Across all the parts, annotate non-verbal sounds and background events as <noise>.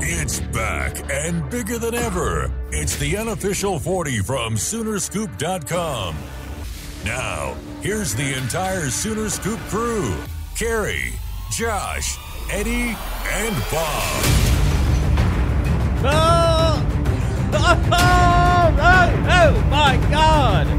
It's back and bigger than ever. It's the unofficial 40 from Soonerscoop.com. Now, here's the entire Sooner Scoop crew Carrie, Josh, Eddie, and Bob. Oh! Oh! Oh! oh, oh my God!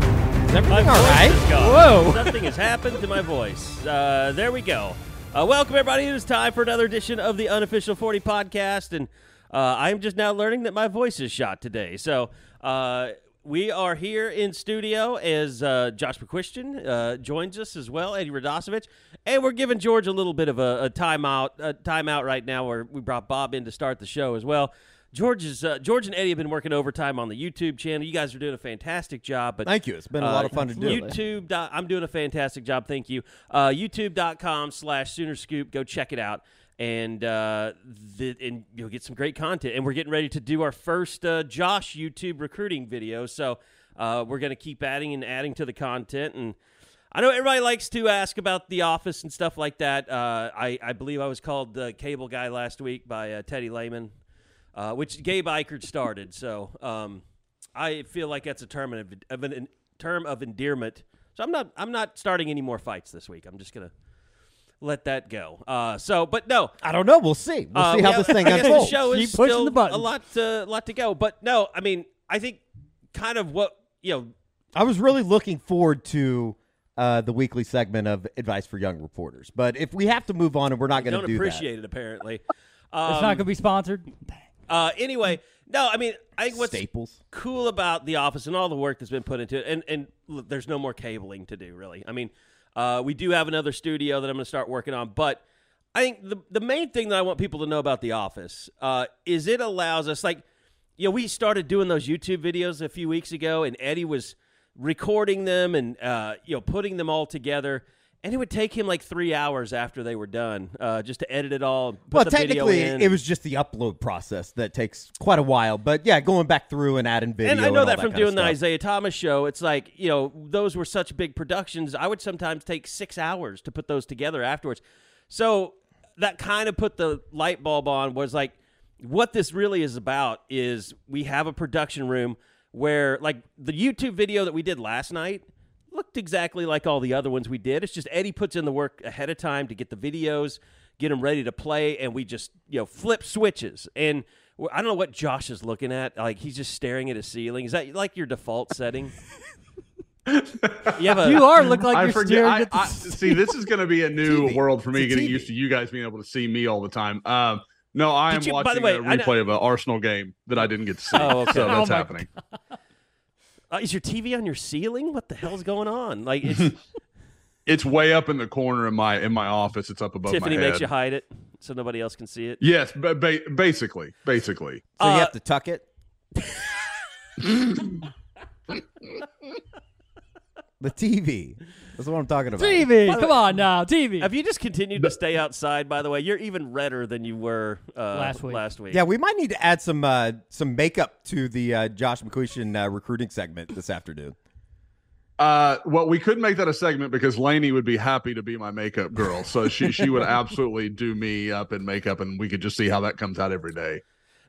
Is everything all right? Whoa. Something has happened to my voice. Uh, there we go. Uh, welcome, everybody. It is time for another edition of the Unofficial 40 podcast. And uh, I'm just now learning that my voice is shot today. So uh, we are here in studio as uh, Josh McCuistion uh, joins us as well, Eddie Radosevich. And we're giving George a little bit of a, a timeout, a timeout right now where we brought Bob in to start the show as well. George is uh, George and Eddie have been working overtime on the YouTube channel. You guys are doing a fantastic job. But Thank you. It's been a lot of fun to do. YouTube. dot- I'm doing a fantastic job. Thank you. Uh, YouTube.com slash Sooner Scoop. Go check it out. And uh, the, and you'll get some great content. And we're getting ready to do our first uh, Josh YouTube recruiting video. So uh, we're going to keep adding and adding to the content. And I know everybody likes to ask about The Office and stuff like that. Uh, I, I believe I was called the cable guy last week by uh, Teddy Lehman, uh, which Gabe Ikard started. So um, I feel like that's a term of, of an term of endearment. So I'm not I'm not starting any more fights this week. I'm just gonna let that go. Uh, so, but no, I don't know. We'll see. We'll uh, see how we this thing I guess unfolds. The show is Keep pushing still the buttons. a lot to, lot to go. But no, I mean, I think kind of what you know. I was really looking forward to uh, the weekly segment of Advice for Young Reporters. But if we have to move on and we're not going to do appreciate it apparently. It's not Um, going to be sponsored. Uh, anyway, no, I mean, I think what's Staples. cool about The Office and all the work that's been put into it, and and look, there's no more cabling to do, really. I mean, uh, we do have another studio that I'm going to start working on, but I think the the main thing that I want people to know about The Office uh, is it allows us, like, you know, we started doing those YouTube videos a few weeks ago, and Eddie was recording them and uh, you know putting them all together. And it would take him like three hours after they were done, uh, just to edit it all. Put Well, the video technically, it was just the upload process that takes quite a while. But yeah, going back through and adding video. and I know all that, that from doing the. Isaiah Thomas show. It's like you know those were such big productions. I would sometimes take six hours to put those together afterwards. So that kind of put the light bulb on. Was like what this really is about is we have a production room where like the YouTube video that we did last night looked exactly like all the other ones we did. It's just Eddie puts in the work ahead of time to get the videos, get them ready to play, and we just you know flip switches. And I don't know what Josh is looking at. Like he's just staring at his ceiling. Is that like your default setting? you have a You are look like I you're forget. staring I, at the I, <laughs> see, this is going to be a new TV. world for me, It's getting TV. used to you guys being able to see me all the time. Um, no, I am you- watching the way, a I know- replay of an Arsenal game that I didn't get to see. Oh, okay. So Oh that's my happening. Uh, is your TV on your ceiling? What the hell's going on? Like it's, <laughs> It's way up in the corner in my in my office. It's up above Tiffany my head. makes you hide it so nobody else can see it. Yes, but ba- basically, basically. So you Uh, have to tuck it. <laughs> <laughs> the TV. That's what I'm talking about. TV. Come on now, TV. Have you just continued to stay outside? By the way, you're even redder than you were uh, Last week. Last week. Yeah, we might need to add some uh, some makeup to the uh, Josh McCuistion uh, recruiting segment this afternoon. Uh, well, we could make that a segment because Lainey would be happy to be my makeup girl. So she she would <laughs> absolutely do me up in makeup, and we could just see how that comes out every day.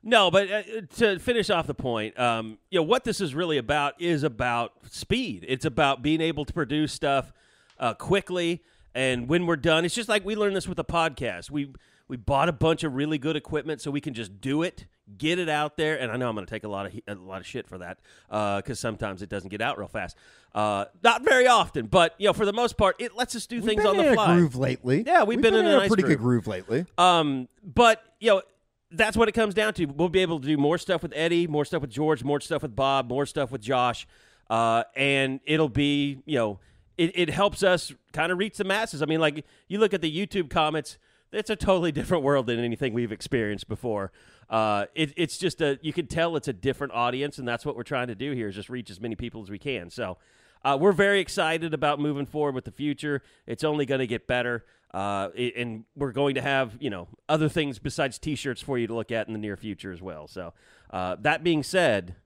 No, but uh, to finish off the point, um, you know what this is really about is about speed. It's about being able to produce stuff uh, quickly, and when we're done, it's just like we learned this with the podcast. We we bought a bunch of really good equipment so we can just do it, get it out there. And I know I'm going to take a lot of a lot of shit for that because sometimes it doesn't get out real fast. Uh, not very often, but you know for the most part, it lets us do We've things been on the in fly. groove lately. Yeah, we've been in a a nice pretty good groove. groove lately. Um, but you know, that's what it comes down to. We'll be able to do more stuff with Eddie, more stuff with George, more stuff with Bob, more stuff with Josh, uh, and it'll be you know, it, it helps us kind of reach the masses. I mean, like you look at the YouTube comments, it's a totally <laughs> different world than anything we've experienced before. Uh, it, it's just a you can tell it's a different audience, and that's what we're trying to do here is just reach as many people as we can. So. Uh, we're very excited about moving forward with the future. It's only going to get better, uh, and we're going to have you know other things besides T-shirts for you to look at in the near future as well. So, uh, that being said,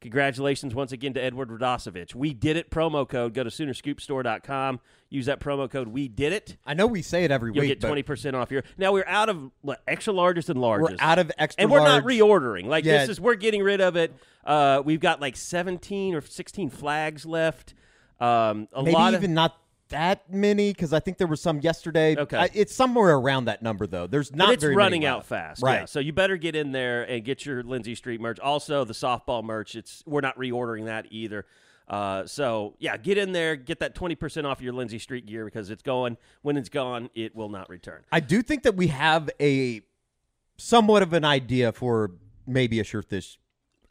Congratulations once again to Edward Radosevich. We did it promo code. Go to Soonerscoopstore.com. Use that promo code. We did it. I know we say it every You'll week, get but twenty percent off your. Now we're out of what, extra largest and largest. we're out of extra and we're not reordering. Like Yeah. this is we're getting rid of it. Uh, we've got like seventeen or sixteen flags left. Um, a Maybe lot even of not that many because I think there was some yesterday. Okay. I- it's somewhere around that number though. There's not but it's running out fast. Right. Yeah. So you better get in there and get your Lindsey Street merch. Also, the softball merch. It's we're not reordering that either. Uh, so yeah, get in there, get that twenty percent off your Lindsey Street gear because it's going. When it's gone, it will not return. I do think that we have a somewhat of an idea for maybe a shirt this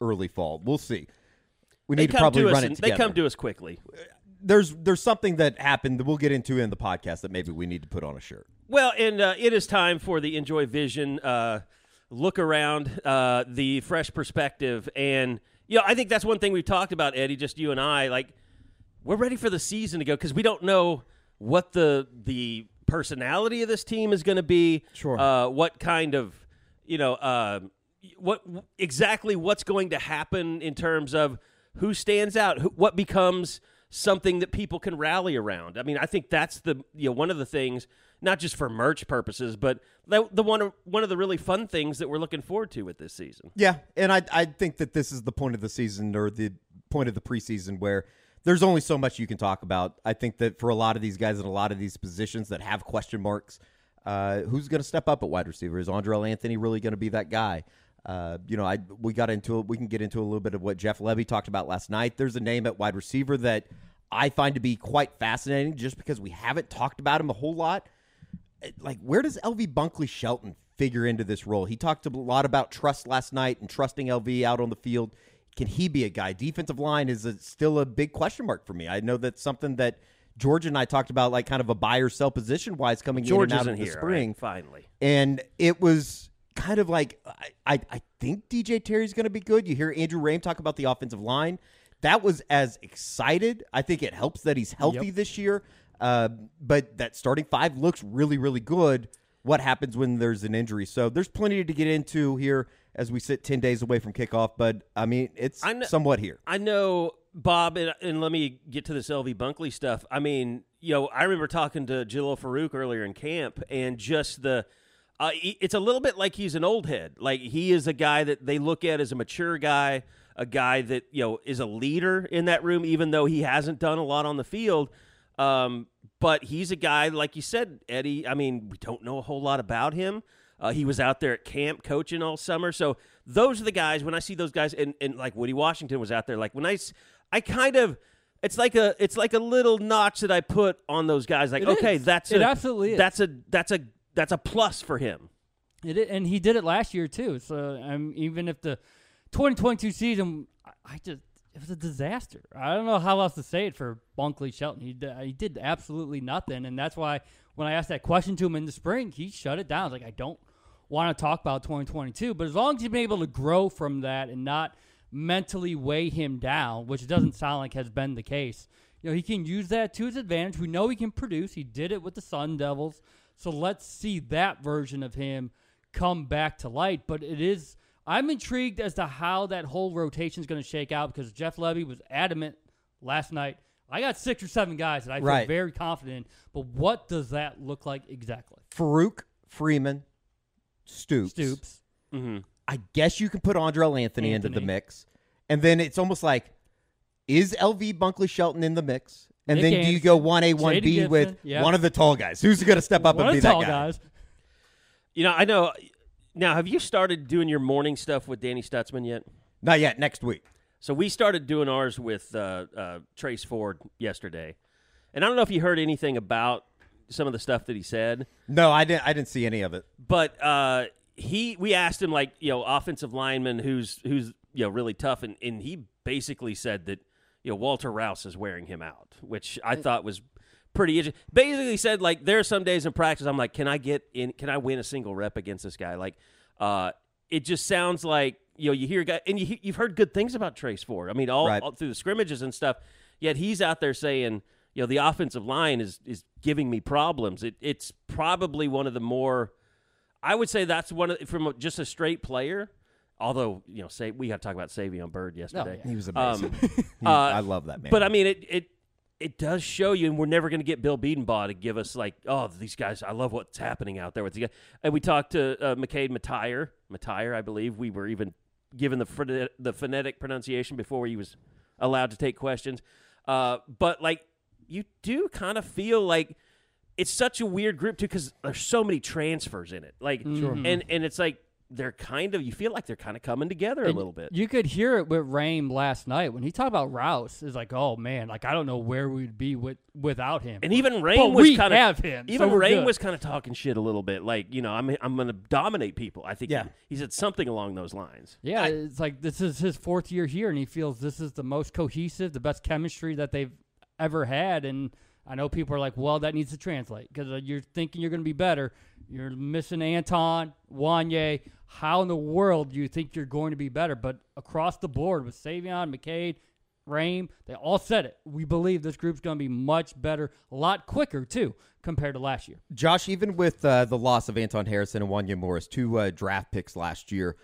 early fall. We'll see. We They need to probably to run it together. they come to us quickly. There's there's something that happened that we'll get into in the podcast that maybe we need to put on a shirt. Well, and uh, it is time for the Enjoy Vision uh, look around, uh, the fresh perspective, and you know, I think that's one thing we've talked about, Eddie. Just you and I, like we're ready for the season to go because we don't know what the the personality of this team is going to be. Sure. Uh, what kind of you know uh, what exactly what's going to happen in terms of who stands out, who, what becomes something that people can rally around. I mean, I think that's the you know one of the things, not just for merch purposes, but the, the one of one of the really fun things that we're looking forward to with this season. Yeah, and I I think that this is the point of the season or the point of the preseason where there's only so much you can talk about. I think that for a lot of these guys in a lot of these positions that have question marks, uh, who's going to step up at wide receiver? Is Andrel Anthony really going to be that guy? Uh, you know, I we got into it. We can get into a little bit of what Jeff Lebby talked about last night. There's a name at wide receiver that I find to be quite fascinating, just because we haven't talked about him a whole lot like where does LV Bunkley Shelton figure into this role? He talked a lot about trust last night and trusting LV out on the field. Can he be a guy? Defensive line is a, still a big question mark for me. I know that's something that George and I talked about, like kind of a buy or sell position wise coming George in and out of the here spring, right? finally. and it was kind of like I, I, I think DJ Terry's going to be good. You hear Andrew Raym talk about the offensive line. That was as excited. I think it helps that he's healthy Yep. this year. Uh, but that starting five looks really, really good. What happens when there's an injury? So there's plenty to get into here as we sit 10 days away from kickoff. But I mean, it's I kn- somewhat here. I know Bob, and, and let me get to this LV Bunkley stuff. I mean, you know, I remember talking to Jalil Farooq earlier in camp, and just the. Uh, it's a little bit like he's an old head. Like he is a guy that they look at as a mature guy, a guy that you know is a leader in that room, even though he hasn't done a lot on the field. Um, but he's a guy, like you said, Eddie. I mean, we don't know a whole lot about him. Uh, he was out there at camp coaching all summer. So those are the guys. When I see those guys, and, and like Woody Washington was out there, like when I, s- I kind of, it's like a, it's like a little notch that I put on those guys. Like, It okay, is. that's It a, absolutely is. that's a, that's a, that's a plus for him. It, and he did it last year too. So um, even if the 2022 season, I, I just it was a disaster. I don't know how else to say it for Bunkley Shelton. He d- he did absolutely nothing, and that's why when I asked that question to him in the spring, he shut it down. Like I don't want to talk about 2022, but as long as he's been able to grow from that and not mentally weigh him down, which it doesn't sound like has been the case. You know, he can use that to his advantage. We know he can produce. He did it with the Sun Devils. So let's see that version of him come back to light. But it is, I'm intrigued as to how that whole rotation is going to shake out because Jeff Lebby was adamant last night. I got six or seven guys that I feel Right. very confident in. But what does that look like exactly? Farooq, Freeman, Stoops. Stoops. Mm-hmm. I guess you can put Andrel Anthony, into the mix. And then it's almost like, is LV Bunkley Shelton in the mix? And Nick then do you go 1A, 1B with Gibson, yeah. one of the tall guys? Who's going to step up One and of be the that tall guy? guys. You know, I know. Now, have you started doing your morning stuff with Danny Stutsman yet? Not yet. Next week. So we started doing ours with uh, uh, Trace Ford yesterday, and I don't know if you heard anything about some of the stuff that he said, No, I didn't. I didn't see any of it. but uh, he we asked him like you know offensive lineman who's who's you know really tough, and, and he basically said that you know Walter Rouse is wearing him out, which I thought was pretty interesting. Basically said like there are some days in practice I'm like, can I get in? Can I win a single rep against this guy? Like, uh, it just sounds like you know you hear guy and you, you've heard good things about Trace Ford. I mean, all, Right. all through the scrimmages and stuff. Yet he's out there saying, you know, the offensive line is is giving me problems. It, it's probably one of the more, I would say that's one of from just a straight player. Although you know, say we got to talk about Savion Byrd yesterday. He was Um, amazing. <laughs> He- uh, I love that man. But I mean, it it it does show you, and we're never going to get Bill Bedenbaugh to give us like, oh, these guys, I love what's happening out there with the guys. And we talked to uh, McKade Matire, Matire, I believe. We were even given the phone- the phonetic pronunciation before he was allowed to take questions. Uh, but like, you do kind of feel like it's such a weird group too because there's so many transfers in it. Like, Mhm. and and it's like they're kind of you feel like they're kind of coming together a little bit. You could hear it with Raym last night when he talked about Rouse. Is like, oh man, like I don't know where we'd be with without him. And even Raym was kind of have him, so Even we're Raym was kind of talking shit a little bit, like you know, I'm I'm going to dominate people. I think Yeah. he, he said something along those lines. Yeah, it's like this is his fourth year here, and he feels this is the most cohesive, the best chemistry that they've ever had. And I know people are like, well, that needs to translate because uh, you're thinking you're going to be better. You're missing Anton, Wanya. How in the world do you think you're going to be better? But across the board with Savion, McKade, Raym, they all said it. We believe this group's going to be much better, a lot quicker too, compared to last year. Josh, even with uh, the loss of Anton Harrison and Wanya Morris, two uh, draft picks last year,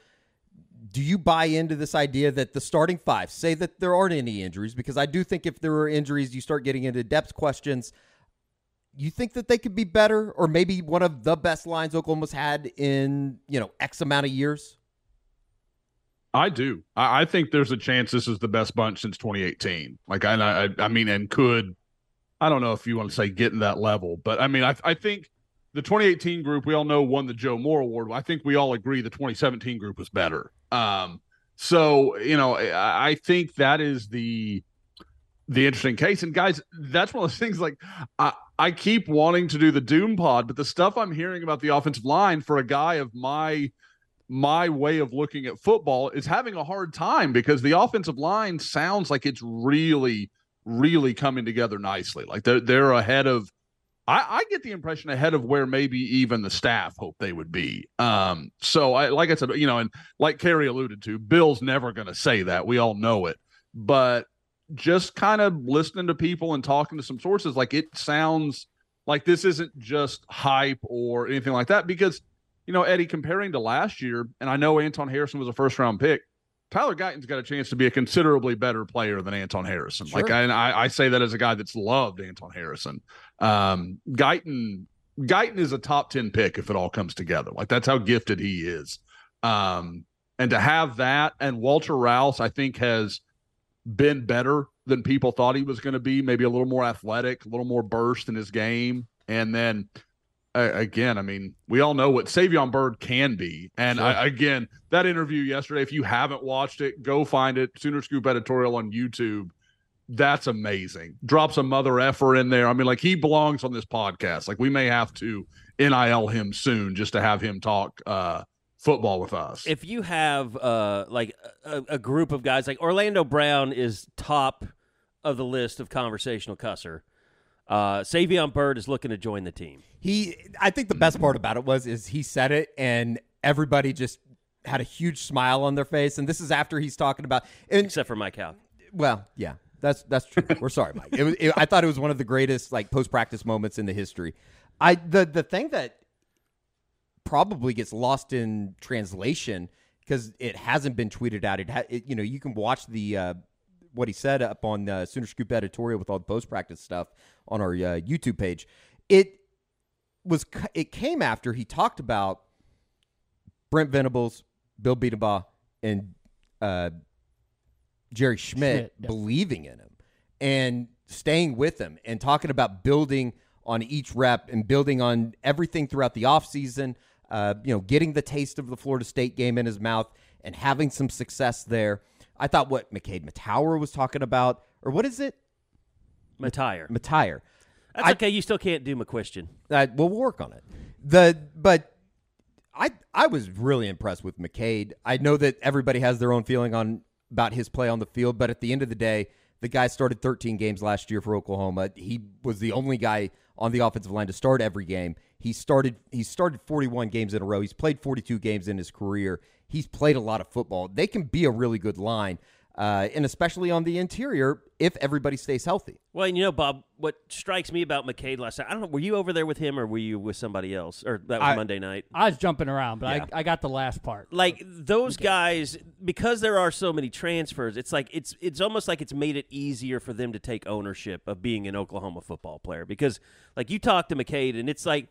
do you buy into this idea that the starting five say that there aren't any injuries? Because I do think if there are injuries, you start getting into depth questions. You think that they could be better, or maybe one of the best lines Oklahoma's had in you know X amount of years? I do. I, I think there's a chance this is the best bunch since 2018. Like, I, I, I mean, and could, I don't know if you want to say getting that level, but I mean, I, I think the 2018 group we all know won the Joe Moore Award. I think we all agree the 2017 group was better. Um, so you know, I, think that is the the interesting case. And guys, that's one of those things. Like, I, I keep wanting to do the Doom Pod, but the stuff I'm hearing about the offensive line for a guy of my my way of looking at football is having a hard time because the offensive line sounds like it's really, really coming together nicely. Like they're they're ahead of. I, I get the impression ahead of where maybe even the staff hope they would be. Um, so I like I said, you know, and like Kerry alluded to, Bill's never going to say that. We all know it, but just kind of listening to people and talking to some sources, like it sounds like this isn't just hype or anything like that because you know, Eddie, comparing to last year, and I know Anton Harrison was a first round pick. Tyler Guyton's got a chance to be a considerably better player than Anton Harrison. Like, Sure. and I, I say that as a guy that's loved Anton Harrison. Um, Guyton, Guyton is a top ten pick if it all comes together. Like that's how gifted he is. Um, and to have that, and Walter Rouse, I think has been better than people thought he was going to be. Maybe a little more athletic, a little more burst in his game, and then uh, again, I mean, we all know what Savion Byrd can be. And I, again, that interview yesterday, if you haven't watched it, go find it. Sooner Scoop editorial on YouTube. That's amazing. Drops a mother effer in there. I mean, like he belongs on this podcast. Like we may have to NIL him soon just to have him talk uh, football with us. If you have uh like a, a group of guys like Orlando Brown is top of the list of conversational cusser. Uh, Savion Byrd is looking to join the team. He, I think the best part about it was is he said it and everybody just had a huge smile on their face. And this is after he's talking about, and except for Mike Houck. well, yeah, that's that's true. We're sorry, Mike. It was, it, I thought it was one of the greatest like post practice moments in the history. I the the thing that probably gets lost in translation because it hasn't been tweeted out. It, ha- it you know you can watch the uh, what he said up on the Sooner Scoop editorial with all the post practice stuff on our uh, YouTube page. It was it came after he talked about Brent Venables, Bill Bedenbaugh, and uh, Jerry Schmidt, Schmidt, yeah. believing in him and staying with him and talking about building on each rep and building on everything throughout the offseason, uh, you know, getting the taste of the Florida State game in his mouth and having some success there. I thought what McKade Matower was talking about, or what is it? Matire. Matire. That's I- okay. You still can't do McQuestion. Uh, we'll work on it. The but I I was really impressed with McKade. I know that everybody has their own feeling on about his play on the field, but at the end of the day, the guy started 13 games last year for Oklahoma. He was the only guy on the offensive line to start every game. He started he started 41 games in a row. He's played 42 games in his career. He's played a lot of football. They can be a really good line. Uh, and especially on the interior if everybody stays healthy. Well, and you know, Bob, what strikes me about McKade last night, I don't know, were you over there with him or were you with somebody else? Or that was I- Monday night? I was jumping around, but Yeah. I, I got the last part. like those guys because there are so many transfers it's like it's it's almost like it's made it easier for them to take ownership of being an Oklahoma football player because like you talk to McKade and it's like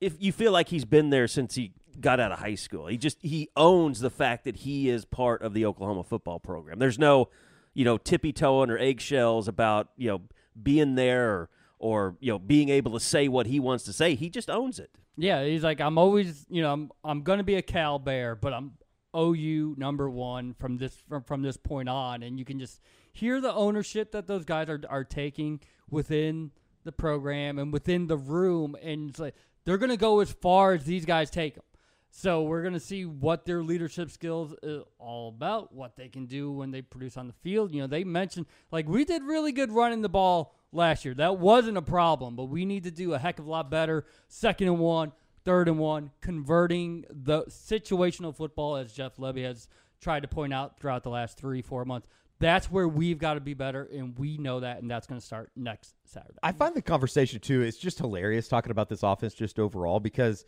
if you feel like he's been there since he got out of high school he just he owns the fact that he is part of the Oklahoma football program. There's no you know tippy toeing or eggshells about you know being there or or you know being able to say what he wants to say. He just owns it. Yeah, he's like, I'm always, you know, I'm, I'm going to be a Cal Bear, but I'm OU number one from this from, from this point on, and you can just hear the ownership that those guys are are taking within the program and within the room, and it's like they're going to go as far as these guys take them. So we're going to see what their leadership skills is all about, what they can do when they produce on the field. You know, they mentioned like we did really good running the ball last year. That wasn't a problem, but we need to do a heck of a lot better. Second and one, third and one, converting the situational football, as Jeff Lebby has tried to point out throughout the last three, four months. That's where we've got to be better, and we know that, and that's going to start next Saturday. I find the conversation too it's just hilarious talking about this offense just overall because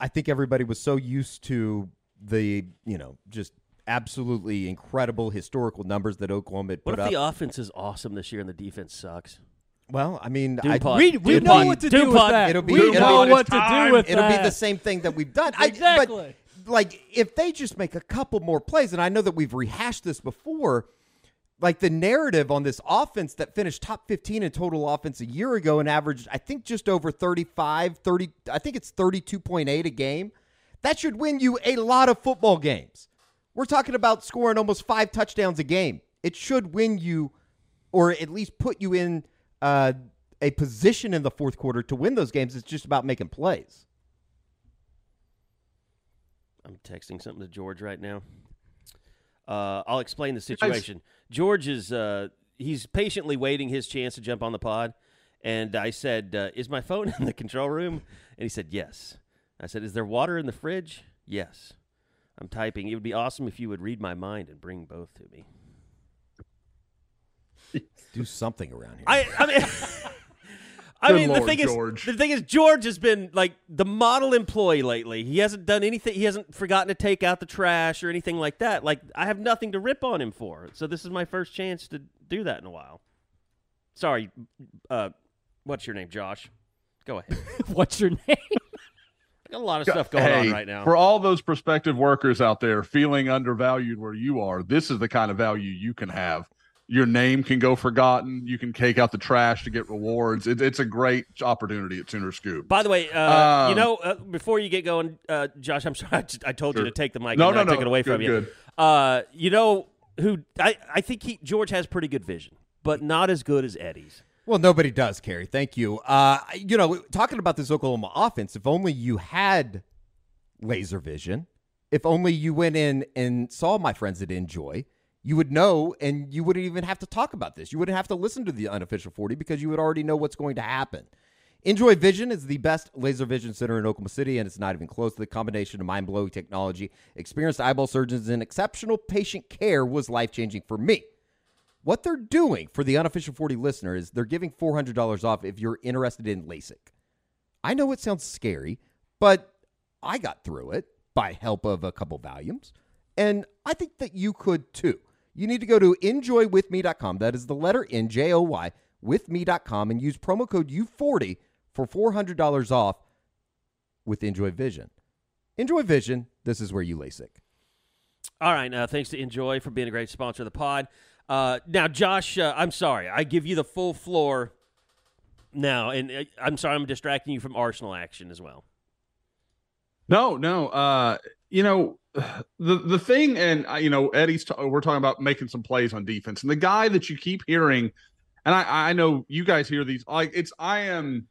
I think everybody was so used to the you know just absolutely incredible historical numbers that Oklahoma had what if up. the offense is awesome this year and the defense sucks well, I mean, I, we we Doom know pod. what to Doom do with that. It'll be- we it'll know be- what to do with it'll that. be the same thing that we've done. I- Exactly. but like if they just make a couple more plays, and I know that we've rehashed this before, like the narrative on this offense that finished top 15 in total offense a year ago and averaged, I think, just over 35, 30, I think it's 32.8 a game. That should win you a lot of football games. We're talking about scoring almost five touchdowns a game. It should win you, or at least put you in uh, a position in the fourth quarter to win those games. It's just about making plays. I'm texting something to George right now. Uh, I'll explain the situation. George is uh, he's patiently waiting his chance to jump on the pod, and I said, uh, "Is my phone <laughs> in the control room?" And he said, "Yes." I said, "Is there water in the fridge?" Yes. I'm typing. It would be awesome if you would read my mind and bring both to me. Do something around here. I, I mean, <laughs> I Good mean, the thing George. is, the thing is, George has been like the model employee lately. He hasn't done anything. He hasn't forgotten to take out the trash or anything like that. Like I have nothing to rip on him for. So this is my first chance to do that in a while. Sorry, uh, what's your name, Josh? Go ahead. <laughs> What's your name? <laughs> I got a lot of stuff going on right now. For all those prospective workers out there feeling undervalued where you are, this is the kind of value you can have. Your name can go forgotten. You can take out the trash to get rewards. It, it's a great opportunity at Sooner Scoop. By the way, uh, you Um, know, uh, before you get going, uh, Josh, I'm <laughs> sorry, I, just, I told Sure. you to take the mic. No, and no, I took no. it away Good, from you. good. Uh, you know who? I, I think he George has pretty good vision, but not as good as Eddie's. Well, nobody does, Kerry. Thank you. Uh, you know, talking about this Oklahoma offense, if only you had laser vision, if only you went in and saw my friends at Enjoy, you would know and you wouldn't even have to talk about this. You wouldn't have to listen to the unofficial 40 because you would already know what's going to happen. Enjoy Vision is the best laser vision center in Oklahoma City, and it's not even close. To the combination of mind blowing technology, experienced eyeball surgeons, and exceptional patient care was life changing for me. What they're doing for the unofficial 40 listener is they're giving $400 off if you're interested in LASIK. I know it sounds scary, but I got through it by help of a couple volumes, and I think that you could too. You need to go to enjoywithme.com. That is the letter N J O Y withme.com and use promo code U40 for $400 off with Enjoy Vision. Enjoy Vision, this is where you LASIK. All right, uh, thanks to Enjoy for being a great sponsor of the pod. Uh, now, Josh, uh, I'm sorry, I give you the full floor now, and uh, I'm sorry I'm distracting you from Arsenal action as well. No, no. Uh, you know, the the thing, and uh, you know, Eddie's. T- we're talking about making some plays on defense, and the guy that you keep hearing, and I I know you guys hear these. Like it's I am.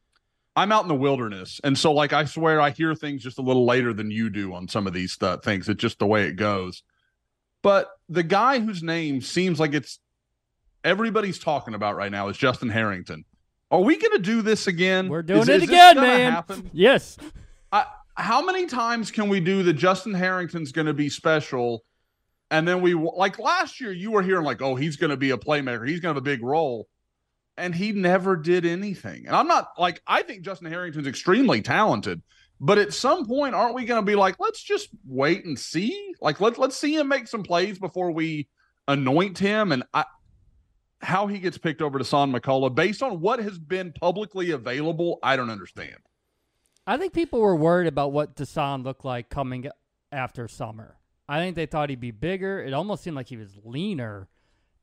I'm out in the wilderness, and so like I swear I hear things just a little later than you do on some of these stu- things. It's just the way it goes. But the guy whose name seems like it's everybody's talking about right now is Justin Harrington. Are we going to do this again? We're doing Is- it is again, man. happen? Yes. I, how many times can we do that Justin Harrington's going to be special And then we like last year, you were hearing like, oh, he's going to be a playmaker. He's going to have a big role. And he never did anything. And I'm not like, I think Justin Harrington's extremely talented. But at some point, aren't we going to be like, let's just wait and see? Like, let, let's see him make some plays before we anoint him. And I, how he gets picked over Dasan McCullough based on what has been publicly available, I don't understand. I think people were worried about what Dasan looked like coming after summer. I think they thought he'd be bigger. It almost seemed like he was leaner,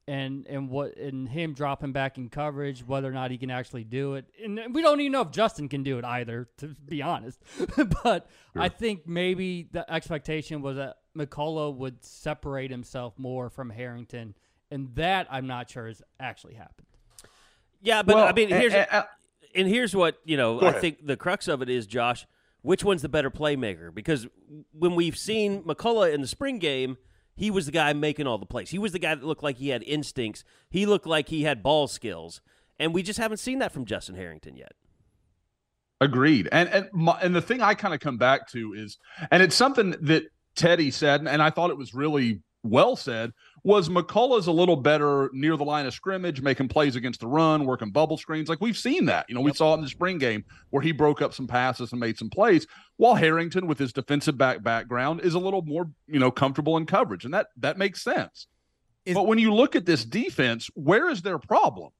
and and what and him dropping back in coverage, whether or not he can actually do it, and we don't even know if Justin can do it either, to be honest. <laughs> but sure. I think maybe the expectation was that McCullough would separate himself more from Harrington, and that I'm not sure has actually happened. Yeah, but well, I mean, here's uh, uh, and here's what you know. I think the crux of it is Josh which one's the better playmaker? Because when we've seen McCullough in the spring game, he was the guy making all the plays. He was the guy that looked like he had instincts. He looked like he had ball skills, and we just haven't seen that from Justin Harrington yet. Agreed. And and my, and the thing I kind of come back to is, and it's something that Teddy said, and I thought it was really well said was McCullough's a little better near the line of scrimmage, making plays against the run, working bubble screens. Like we've seen that. You know, we yep. saw it in the spring game where he broke up some passes and made some plays, while Harrington, with his defensive back background, is a little more, you know, comfortable in coverage. And that that makes sense. Is, but when you look at this defense, where is their problem?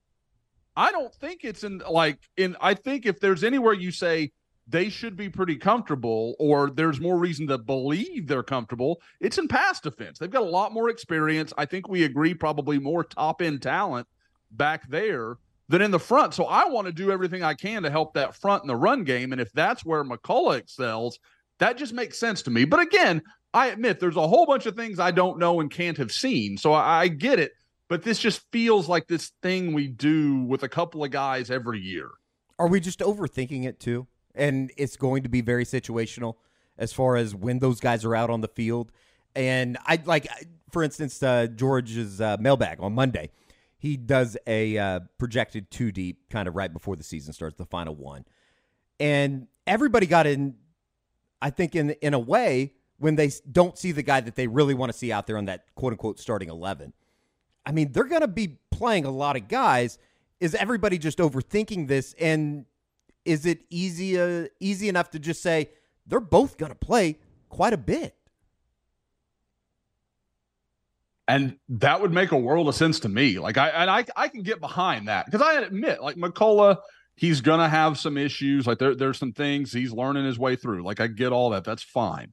I don't think it's in like in I think if there's anywhere you say they should be pretty comfortable, or there's more reason to believe they're comfortable. It's in pass defense. They've got a lot more experience. I think we agree, probably more top end talent back there than in the front. So I want to do everything I can to help that front in the run game. And if that's where McCullough excels, that just makes sense to me. But again, I admit there's a whole bunch of things I don't know and can't have seen. So I, I get it. But this just feels like this thing we do with a couple of guys every year. Are we just overthinking it too? And it's going to be very situational as far as when those guys are out on the field. And I like, for instance, uh, George's uh, mailbag on Monday. He does a uh, projected two deep kind of right before the season starts, the final one, and everybody got in. I think in in a way when they don't see the guy that they really want to see out there on that quote unquote starting eleven. I mean, they're going to be playing a lot of guys. Is everybody just overthinking this? And is it easy uh, easy enough to just say they're both going to play quite a bit? And that would make a world of sense to me. Like I and I I can get behind that because I admit, like McCullough, he's gonna have some issues. Like there, there's some things he's learning his way through. Like I get all that. That's fine.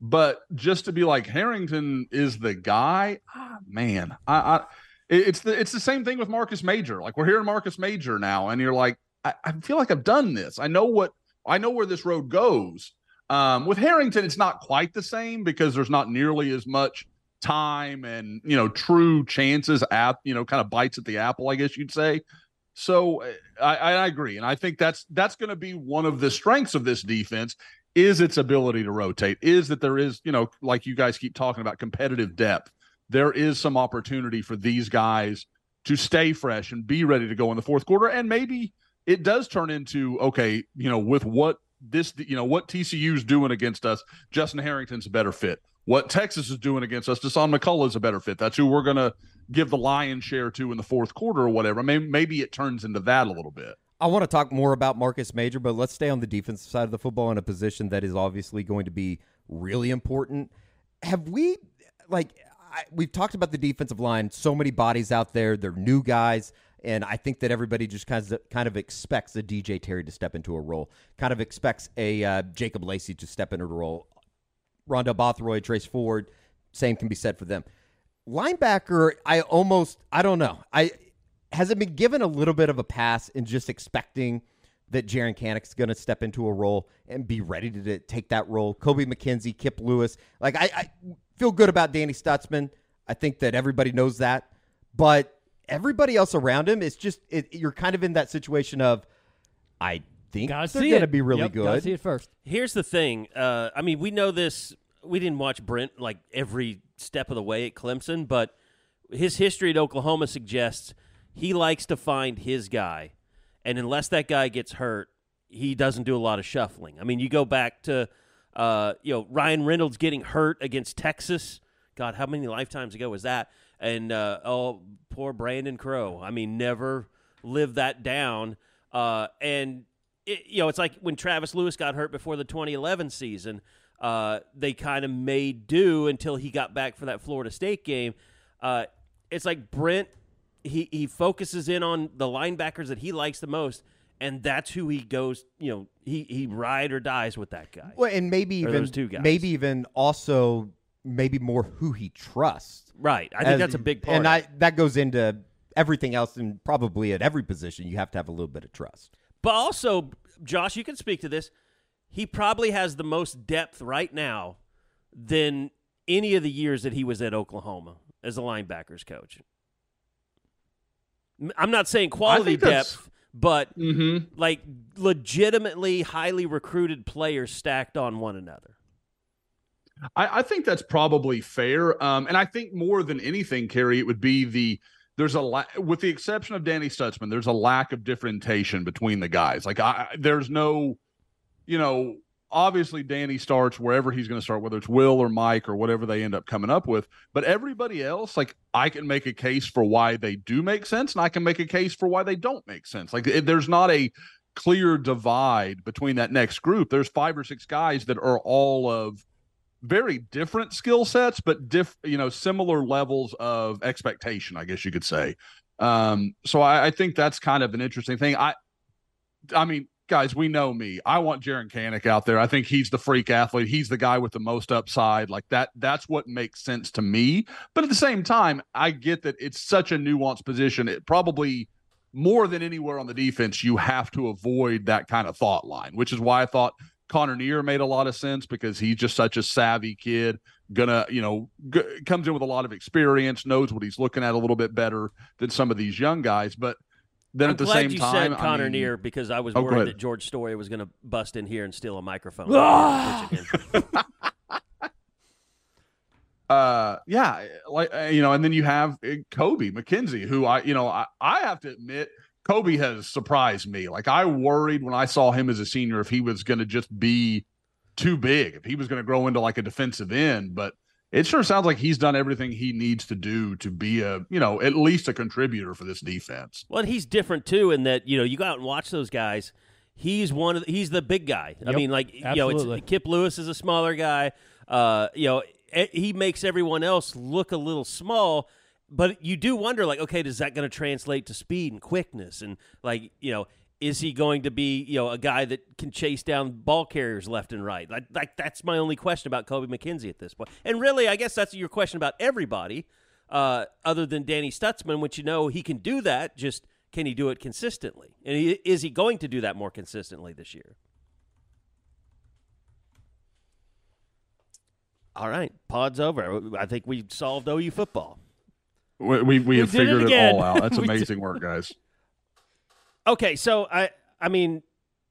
But just to be like Harrington is the guy, ah, man, I, I it's the it's the same thing with Marcus Major. Like we're hearing Marcus Major now, and you're like, I, I feel like I've done this. I know what I know where this road goes. Um, with Harrington, it's not quite the same because there's not nearly as much time and you know true chances at you know kind of bites at the apple, I guess you'd say. So I, I agree, and I think that's that's going to be one of the strengths of this defense is its ability to rotate. Is that there is you know like you guys keep talking about competitive depth. There is some opportunity for these guys to stay fresh and be ready to go in the fourth quarter, and maybe it does turn into okay, you know, with what this, you know, what TCU's doing against us, Justin Harrington's a better fit. What Texas is doing against us, Dasan McCullough is a better fit. That's who we're going to give the lion's share to in the fourth quarter or whatever. Maybe, maybe it turns into that a little bit. I want to talk more about Marcus Major, but let's stay on the defensive side of the football in a position that is obviously going to be really important. Have we, like, I, we've talked about the defensive line, so many bodies out there, they're new guys. And I think that everybody just kind of kind of expects a DJ Terry to step into a role, kind of expects a uh, Jacob Lacey to step into a role. Rondell Bothroyd, Trace Ford, same can be said for them. Linebacker, I almost I don't know. I has it been given a little bit of a pass in just expecting that Jaren Kanak's going to step into a role and be ready to, to take that role. Kobie McKinzie, Kip Lewis. Like I, I feel good about Danny Stutsman. I think that everybody knows that. But everybody else around him is just it, you're kind of in that situation of I think gotta they're going to be really yep, good. Gotta see it first. Here's the thing. Uh, I mean, we know this. We didn't watch Brent like every step of the way at Clemson, but his history at Oklahoma suggests he likes to find his guy, and unless that guy gets hurt, he doesn't do a lot of shuffling. I mean, you go back to uh, you know Ryan Reynolds getting hurt against Texas God, how many lifetimes ago was that? And uh, oh, poor Brandon Crow. I mean, never live that down. Uh, and it, you know, it's like when Travis Lewis got hurt before the 2011 season. Uh, they kind of made do until he got back for that Florida State game. Uh, it's like Brent. He he focuses in on the linebackers that he likes the most, and that's who he goes. You know, he he ride or dies with that guy. Well, and maybe even those two guys. maybe even also maybe more who he trusts. Right. I think As- that's a big part. and I that goes into everything else, and probably at every position you have to have a little bit of trust. But also, Josh, you can speak to this. He probably has the most depth right now than any of the years that he was at Oklahoma as a linebackers coach. I'm not saying quality depth, but Mm-hmm. like legitimately highly recruited players stacked on one another. I, I think that's probably fair. Um, and I think more than anything, Kerry, it would be the there's a la- with the exception of Danny Stutsman, there's a lack of differentiation between the guys. Like I, there's no, you know, obviously Danny starts wherever he's going to start, whether it's Will or Mike or whatever they end up coming up with. But everybody else, like I can make a case for why they do make sense, and I can make a case for why they don't make sense. Like it, there's not a clear divide between that next group. There's five or six guys that are all of very different skill sets, but diff, you know, similar levels of expectation, I guess you could say. Um, so I, I think that's kind of an interesting thing. I, I mean, guys, we know me. I want Jaren Kanak out there. I think he's the freak athlete. He's the guy with the most upside. Like that. That's what makes sense to me. But at the same time, I get that it's such a nuanced position. It probably more than anywhere on the defense, you have to avoid that kind of thought line, which is why I thought Connor Neer made a lot of sense because he's just such a savvy kid. Gonna, you know, g- comes in with a lot of experience, knows what he's looking at a little bit better than some of these young guys. But then I'm at the glad same you time, said I Connor mean- Neer because I was Oh, worried that George Story was going to bust in here and steal a microphone. <laughs> <laughs> Uh yeah like uh, you know and then you have uh, kobie mckinzie who i you know i, I have to admit kobie has surprised me like i worried when i saw him as a senior if he was going to just be too big if he was going to grow into like a defensive end but it sure sounds like he's done everything he needs to do to be a you know at least a contributor for this defense Well, and he's different too in that you know you go out and watch those guys. He's one of the, he's the big guy. I mean, like you know, it's Kip Lewis is a smaller guy. Uh, you know, eh, he makes everyone else look a little small. But you do wonder, like, okay, does that going to translate to speed and quickness? And like, you know, is he going to be you know a guy that can chase down ball carriers left and right? Like, like that's my only question about Kobie McKinzie at this point. And really, I guess that's your question about everybody uh, other than Danny Stutsman, which you know he can do that. Just can he do it consistently? And he, is he going to do that more consistently this year? All right, pod's over. I think we solved OU football. We we, we have did it figured it, all out that's <laughs> amazing work guys Okay, so I I mean,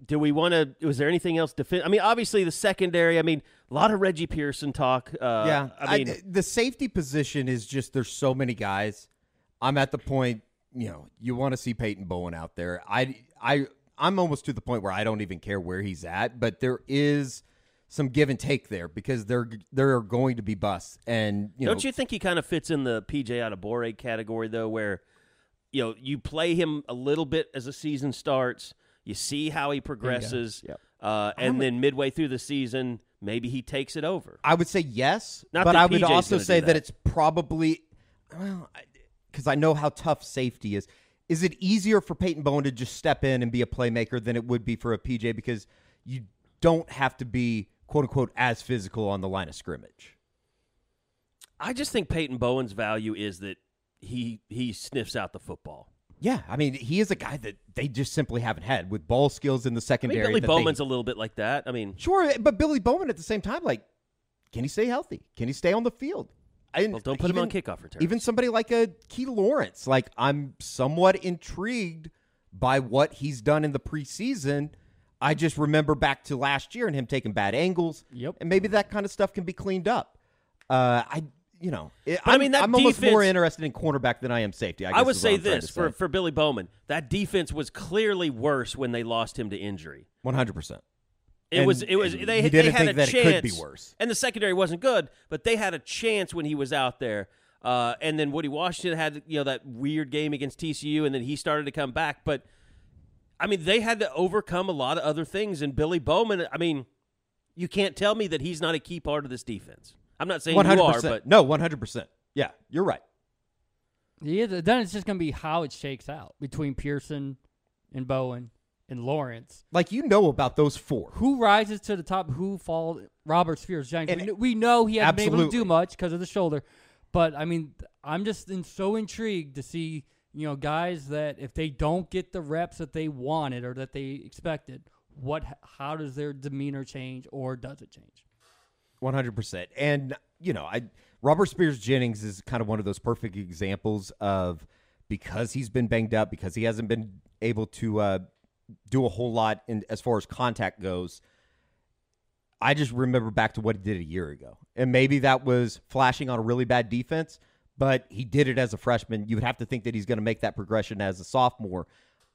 do we want to? Was there anything else? Defi- I mean, obviously the secondary. I mean, a lot of Reggie Pearson talk. Uh, yeah, I mean, the safety position is just there's so many guys. I'm at the point, you know, you want to see Peyton Bowen out there. I I I'm almost to the point where I don't even care where he's at, but there is some give and take there because there there are going to be busts, and you don't you think he kind of fits in the PJ out of Adebawore category though, where you know you play him a little bit as the season starts, you see how he progresses, Yep. uh, and then midway through the season, maybe he takes it over. I would say yes, Not but I would PJ's also say that. that. it's probably well because I know how tough safety is. Is it easier for Peyton Bowen to just step in and be a playmaker than it would be for a PJ because you don't have to be quote unquote as physical on the line of scrimmage? I just think Peyton Bowen's value is that he he sniffs out the football. Yeah, I mean he is a guy that they just simply haven't had with ball skills in the I mean, secondary. Billy Bowman's they, a little bit like that. I mean, sure, but Billy Bowman at the same time, like, can he stay healthy? Can he stay on the field? I, well, don't put him on even- kickoff returns. Even somebody like a Key Lawrence, like I'm somewhat intrigued by what he's done in the preseason. I just remember back to last year and him taking bad angles. Yep. And maybe that kind of stuff can be cleaned up. Uh, I, you know, it, I mean, that I'm almost more interested in cornerback than I am safety. I, I would say this for, say. for Billy Bowman. That defense was clearly worse when they lost him to injury. 100%. It And- was. It was. They, he they had a chance. it could be worse. And the secondary wasn't good, but they had a chance when he was out there. Uh, and then Woody Washington had you know that weird game against TCU, and then he started to come back. But I mean, they had to overcome a lot of other things. And Billy Bowman, I mean, you can't tell me that he's not a key part of this defense. I'm not saying One you are, but No, one hundred percent. Yeah, you're right. Yeah, th- then it's just going to be how it shakes out between Pearson and Bowen and Lawrence. Like you know about those four. Who rises to the top? Who falls? Robert Spears-Jennings. And- We, we know he hasn't been able to do much because of the shoulder, but I mean, I'm just in, so intrigued to see you know guys that if they don't get the reps that they wanted or that they expected, what how does their demeanor change or does it change? One hundred percent. And you know, I Robert Spears Jennings is kind of one of those perfect examples of because he's been banged up, because he hasn't been able to uh, do a whole lot in as far as contact goes. I just remember back to what he did a year ago, and maybe that was flashing on a really bad defense, but he did it as a freshman. You would have to think that he's going to make that progression as a sophomore.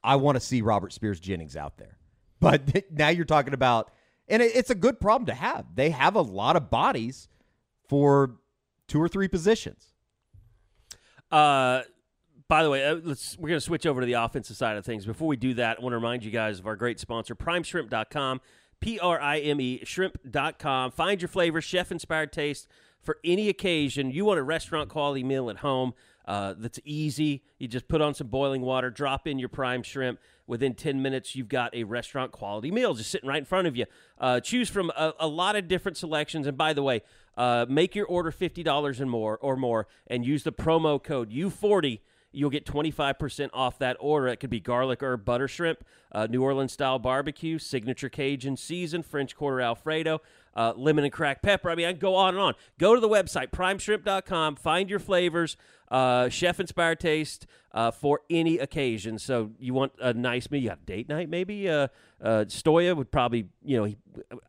I want to see Robert Spears Jennings out there, but <laughs> now you're talking about, and it's a good problem to have. They have a lot of bodies for two or three positions. Uh, by the way, uh, let's we're going to switch over to the offensive side of things. Before we do that, I want to remind you guys of our great sponsor, PrimeShrimp.com, P R I M E Shrimp.com. Find your flavor, chef inspired taste for any occasion. You want a restaurant quality meal at home uh, that's easy. You just put on some boiling water, drop in your prime shrimp. Within 10 minutes, you've got a restaurant quality meal just sitting right in front of you. Uh, choose from a, a lot of different selections. And by the way, uh, make your order $50 and more or more and use the promo code U40 you'll get 25% off that order. It could be garlic herb butter shrimp, uh, New Orleans style barbecue, signature Cajun season, French quarter Alfredo, uh, lemon and cracked pepper. I mean, I can go on and on. Go to the website, primeshrimp.com, find your flavors, uh, chef inspired taste uh, for any occasion. So you want a nice meal, you got a date night maybe? Uh, uh, Stoia would probably, you know, he,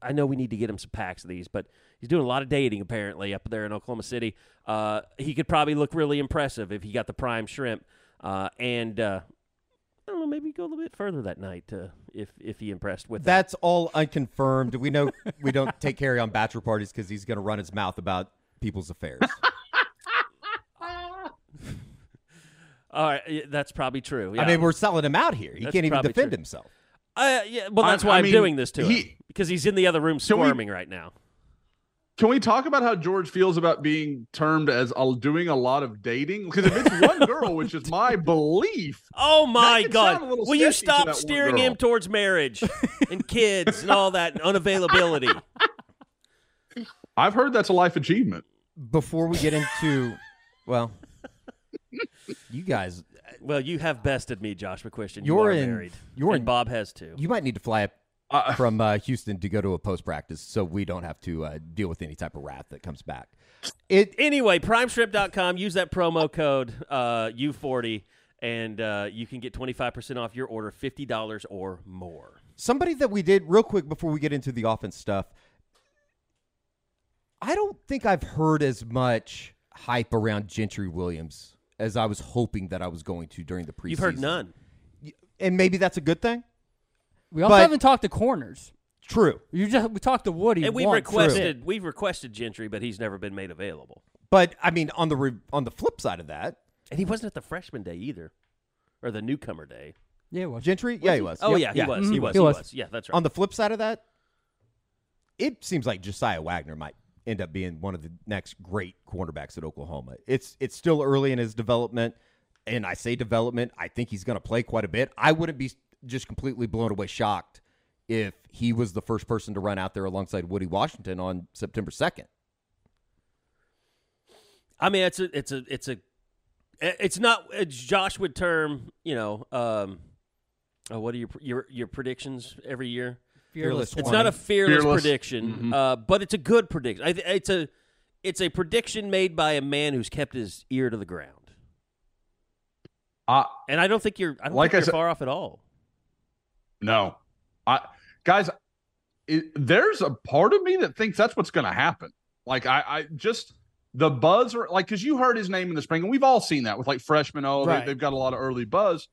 I know we need to get him some packs of these, but he's doing a lot of dating apparently up there in Oklahoma City. Uh, he could probably look really impressive if he got the prime shrimp. And uh, I don't know, maybe go a little bit further that night uh, if if he impressed with that. That's all unconfirmed. We know we don't take Harry on bachelor parties because he's going to run his mouth about people's affairs. <laughs> All right, that's probably true. Yeah. I mean, we're selling him out here. He That's can't even defend true. himself. Uh, yeah, well, I- that's why I I'm mean, doing this to him because he's in the other room Can we- squirming right now. Can we talk about how George feels about being termed as uh, doing a lot of dating? Because if it's one girl, which is my <laughs> belief, Oh my God! sound a little Will you stop steering him towards marriage and kids and all that and unavailability? I've heard that's a life achievement. Before we get into, well, you guys, Well, you have bested me, Josh McCuistion. You You're are in- married. you're and in- Bob has too. you might need to fly up Uh, <laughs> from uh, Houston to go to a post practice so we don't have to uh, deal with any type of wrath that comes back. It Anyway, primeshrimp.com. Use that promo code uh, U40, and uh, you can get 25% off your order, $50 or more. somebody that we did real quick before we get into the offense stuff. I don't think I've heard as much hype around Gentry Williams as I was hoping that I was going to during the preseason. You've heard none. and maybe that's a good thing. We also But- haven't talked to corners. True, You just we talked to Woody. And we've once. requested we've requested Gentry, but he's never been made available. but I mean, on the re- on the flip side of that, And he wasn't at the freshman day either, or the newcomer day. Yeah, it was. Gentry, yeah, he was. Oh Yep, yeah, he was. He Mhm. was. He He was. was. Yeah, that's right. On the flip side of that, it seems like Jasiah Wagoner might end up being one of the next great cornerbacks at Oklahoma. It's it's still early in his development, and I say development. I think he's going to play quite a bit. I wouldn't be just completely blown away shocked if he was the first person to run out there alongside Woody Washington on September second. I mean, it's a, it's a, it's a, it's not. It's Josh would term, you know, um, oh, what are your your your predictions every year? Fearless It's not a fearless, Fearless. prediction, uh, but it's a good prediction. I, th- it's a, it's a prediction made by a man who's kept his ear to the ground, I, and I don't think you're, I don't Like think I you're said- far off at all. No, I guys, it, there's a part of me that thinks that's what's going to happen. Like I, I just the buzz or like because you heard his name in the spring, and we've all seen that with like freshmen. Oh, Right. they, they've got a lot of early buzz.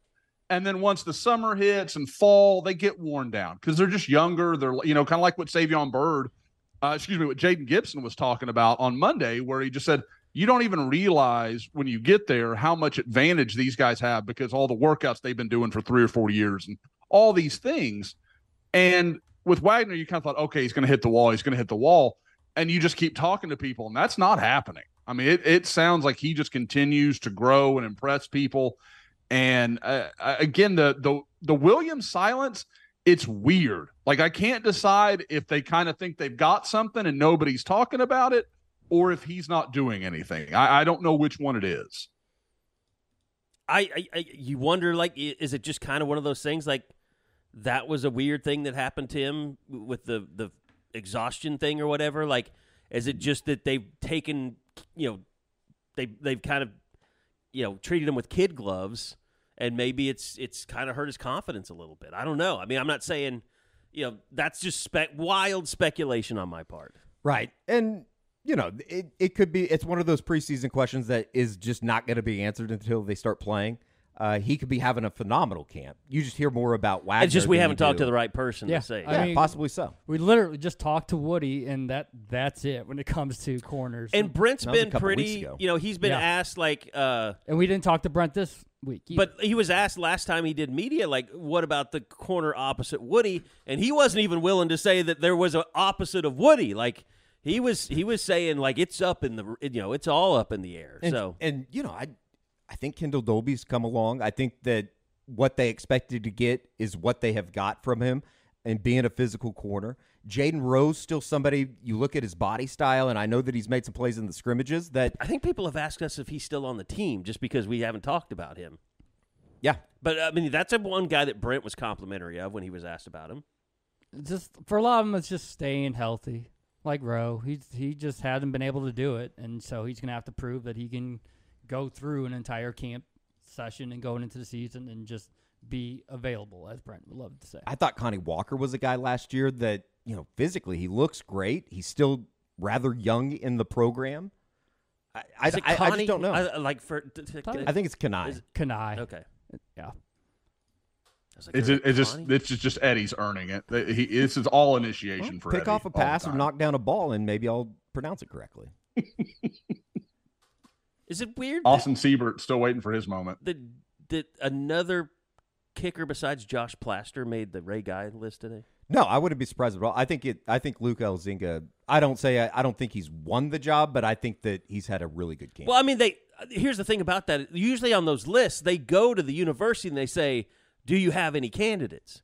And then once the summer hits and fall, they get worn down because they're just younger. They're, you know, kind of like what Savion Byrd, uh, excuse me, what Jayden Gibson was talking about on Monday, where he just said, you don't even realize when you get there how much advantage these guys have because all the workouts they've been doing for three or four years and all these things. And with Wagoner, you kind of thought, okay, he's going to hit the wall. He's going to hit the wall. And you just keep talking to people, and that's not happening. I mean, it, it sounds like he just continues to grow and impress people. And uh, again, the the the Williams silence, it's weird. Like I can't decide if they kind of think they've got something and nobody's talking about it, or if he's not doing anything. I, I don't know which one it is. I, I, I you wonder like is it just kind of one of those things like that was a weird thing that happened to him with the the exhaustion thing or whatever like is it just that they've taken you know they they've kind of you know treated him with kid gloves and maybe it's it's kind of hurt his confidence a little bit i don't know i mean i'm not saying you know that's just spec wild speculation on my part Right. And you know, it, it could be it's one of those preseason questions that is just not going to be answered until they start playing. Uh, he could be having a phenomenal camp. You just hear more about Wagoner. it's just we than haven't talked do- to the right person Yeah, to say I Yeah, mean- possibly so. We literally just talked to Woody, and that that's it when it comes to corners. and brent's That was a been pretty you know he's been Yeah. asked like uh and we didn't talk to Brent this week. either. But he was asked last time he did media, like, what about the corner opposite Woody? And he wasn't even willing to say that there was an opposite of Woody. Like he was, he was saying like it's up in the, you know, it's all up in the air. And, so and you know, I I think Kendel Dolby's come along. I think that what they expected to get is what they have got from him and being a physical corner. Jaden Rowe still somebody you look at his body style, and I know that he's made some plays in the scrimmages that I think people have asked us if he's still on the team just because we haven't talked about him. yeah. But I mean, that's a one guy that Brent was complimentary of when he was asked about him. just for a lot of them, it's just staying healthy. Like Rowe, he's he just hasn't been able to do it, and so he's gonna have to prove that he can go through an entire camp session and going into the season and just be available, as Brent would love to say. I thought Kani Walker was a guy last year that, you know, physically he looks great. He's still rather young in the program. I, I, Is it I- I just don't know. I, uh, like for, t- t- I think it's Kanai. Is- Kanai, okay. yeah, like, It's just, it it's just it's just, just Eddie's earning it. He, this is all initiation for Pick Eddie off a pass or knock down a ball, and maybe I'll pronounce it correctly. <laughs> Is it weird? that- Austin Siebert still waiting for his moment. that that another kicker besides Josh Plaster made the Ray Guy list today? No, I wouldn't be surprised at all. I think it. I think Luke Elzinga. I don't say I, I don't think he's won the job, but I think that he's had a really good game. Well, I mean, they here's the thing about that. Usually on those lists, they go to the university and they say, "Do you have any candidates?"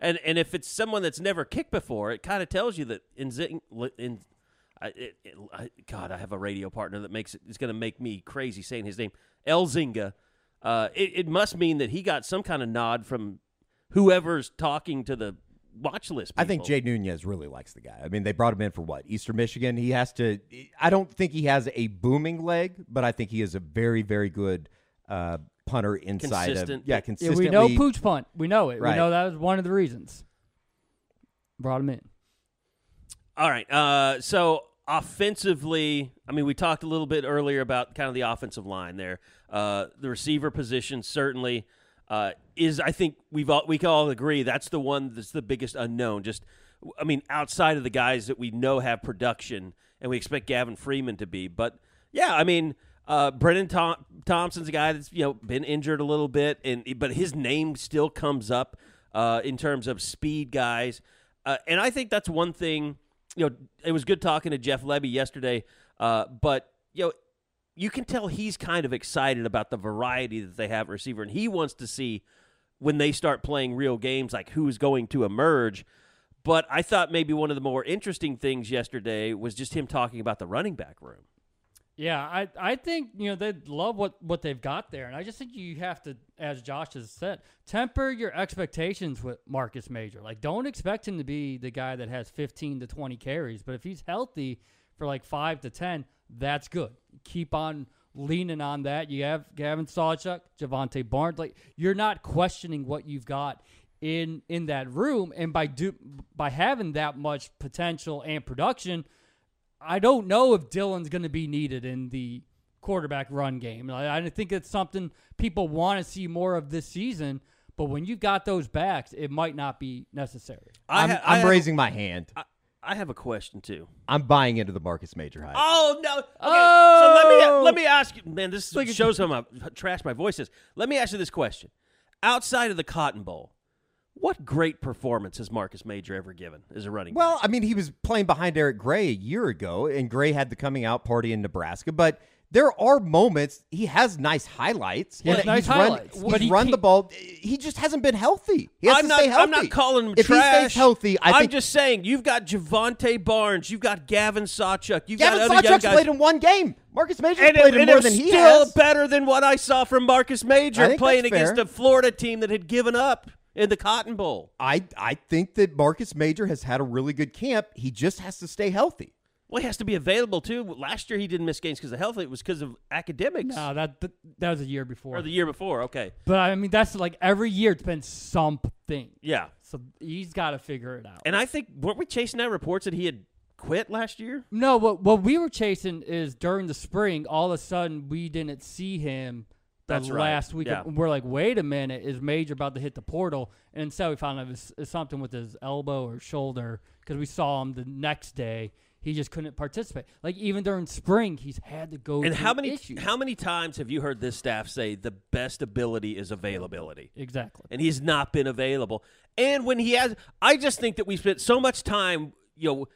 And and if it's someone that's never kicked before, it kind of tells you that in Zing, in I, it, it, I, God, I have a radio partner that makes it. It's going to make me crazy saying his name, Elzinga. Uh, it, it must mean that he got some kind of nod from whoever's talking to the watch list. I think. Jay Nunez really likes the guy. I mean, they brought him in for what? Eastern Michigan. He has to. I don't think he has a booming leg, but I think he is a very, very good uh, punter inside Consistent. of yeah, yeah. consistently. We know pooch punt. We know it. Right. We know that was one of the reasons. Brought him in. All right. Uh, so offensively, I mean, we talked a little bit earlier about kind of the offensive line there. Uh, the receiver position certainly uh, is. I think we've all, we can all agree that's the one that's the biggest unknown. Just, I mean, outside of the guys that we know have production, and we expect Gavin Freeman to be. But yeah, I mean. Uh, Brennan Thom- Thompson's a guy that's you know been injured a little bit, and but his name still comes up uh, in terms of speed guys, uh, and I think that's one thing you know, it was good talking to Jeff Lebby yesterday, uh, but you know, you can tell he's kind of excited about the variety that they have receiver, and he wants to see when they start playing real games, like who's going to emerge. But I thought maybe one of the more interesting things yesterday was just him talking about the running back room. Yeah, I I think you know they love what what they've got there, and I just think you have to, as Josh has said, temper your expectations with Marcus Major. Like, don't expect him to be the guy that has 15 to 20 carries, but if he's healthy for like five to 10, that's good. Keep on leaning on that. You have Gavin Sawchuk, Jovantae Barnes. Like, you're not questioning what you've got in in that room, and by do by having that much potential and production. I don't know if Dillon's going to be needed in the quarterback run game. I, I think it's something people want to see more of this season, But when you got those backs, it might not be necessary. I I'm, ha- I I'm have raising my hand. I, I have a question too. I'm buying into the Marcus Major hype. Oh no! Okay, Oh! so let me oh! let me ask you, man. This Like- shows how my, how trash my voice is. Let me ask you this question: Outside of the Cotton Bowl, what great performance has Marcus Major ever given as a running? back? Well, I mean, he was playing behind Eric Gray a year ago, and Gray had the coming out party in Nebraska. But there are moments he has nice highlights. Nice he's run, highlights, He's he run the ball. He just hasn't been healthy. He has I'm to not. stay healthy. I'm not calling him if trash. he stays healthy, I am just saying you've got Jovantae Barnes, you've got Gavin Sawchuk, you've Gavin got other young Sawchuk's guys. played in one game. Marcus Major played it, in more than he still has. better than what I saw from Marcus Major playing against a Florida team that had given up in the Cotton Bowl. I I think that Marcus Major has had a really good camp. He just has to stay healthy. Well, he has to be available too. Last year he didn't miss games because of health. It was because of academics. No, that that, that was a year before. or the year before. Okay, but I mean, that's like every year it's been something. yeah. So he's got to figure it out. And I think weren't we chasing out reports that he had quit last year? No, what what we were chasing is during the spring, all of a sudden we didn't see him the That's right, last week. yeah. We're like, wait a minute, is Major about to hit the portal? And instead we found out it was, it's something with his elbow or shoulder because we saw him the next day. He just couldn't participate. Like even during spring, he's had to go. And how many issues. how many times have you heard this staff say the best ability is availability? exactly? And he's not been available. And when he has I just think that we spent so much time, you know,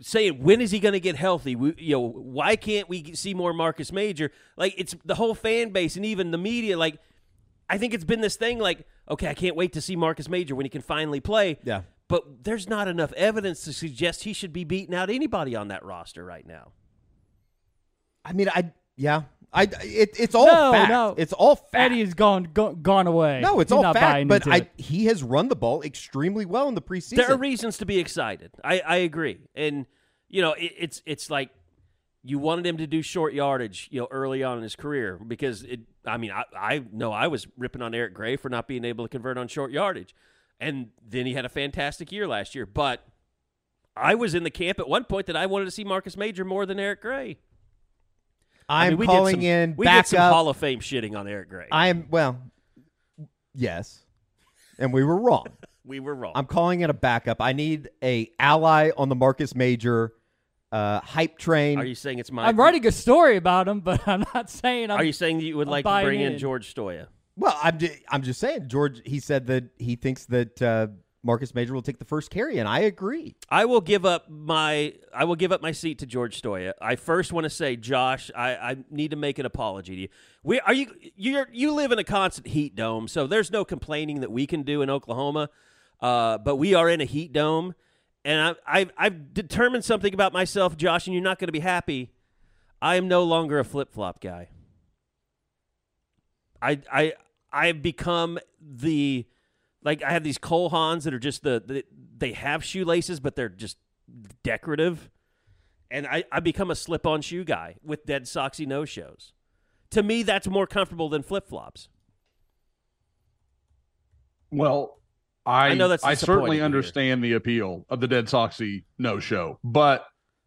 saying when is he going to get healthy? We, you know, why can't we see more Marcus Major? Like it's the whole fan base and even the media like I think it's been this thing like, okay, I can't wait to see Marcus Major when he can finally play. Yeah. But there's not enough evidence to suggest he should be beating out anybody on that roster right now. I mean, I yeah, I it, it's all No, fact. no. It's all fact. Eddie has gone go, gone away. no, it's He's all not fact. But I he has run the ball extremely well in the preseason. There are reasons to be excited. I, I agree, and you know it, it's it's like you wanted him to do short yardage, you know, early on in his career because it. I mean, I I know I was ripping on Eric Gray for not being able to convert on short yardage, and then he had a fantastic year last year. But I was in the camp at one point that I wanted to see Marcus Major more than Eric Gray. I I'm mean, calling some- in We did backup. some Hall of Fame shitting on Eric Gray. I am well, yes, and we were wrong. <laughs> we were wrong. I'm calling it a backup. I need a ally on the Marcus Major uh, hype train. Are you saying it's my? I'm writing a story about him, but I'm not saying I'm. Are you saying that you would I'm like to bring in in. George Stoia? well, I'm just, I'm just saying. George, he said that he thinks that uh, Marcus Major will take the first carry, and I agree. I will give up my I will give up my seat to George Stoia. I first want to say, Josh, I, I need to make an apology to you. We are you you you live in a constant heat dome, so there's no complaining that we can do in Oklahoma. Uh, but we are in a heat dome, and I, I've I've determined something about myself, Josh, and you're not going to be happy. I am no longer a flip flop guy. I I I've become the like I have these Cole Haans that are just the, the they have shoelaces, but they're just decorative. And I, I become a slip on shoe guy with Dead Soxy no shows. To me, that's more comfortable than flip flops. Well, I I know that's I certainly hear. understand the appeal of the Dead Soxy no show, but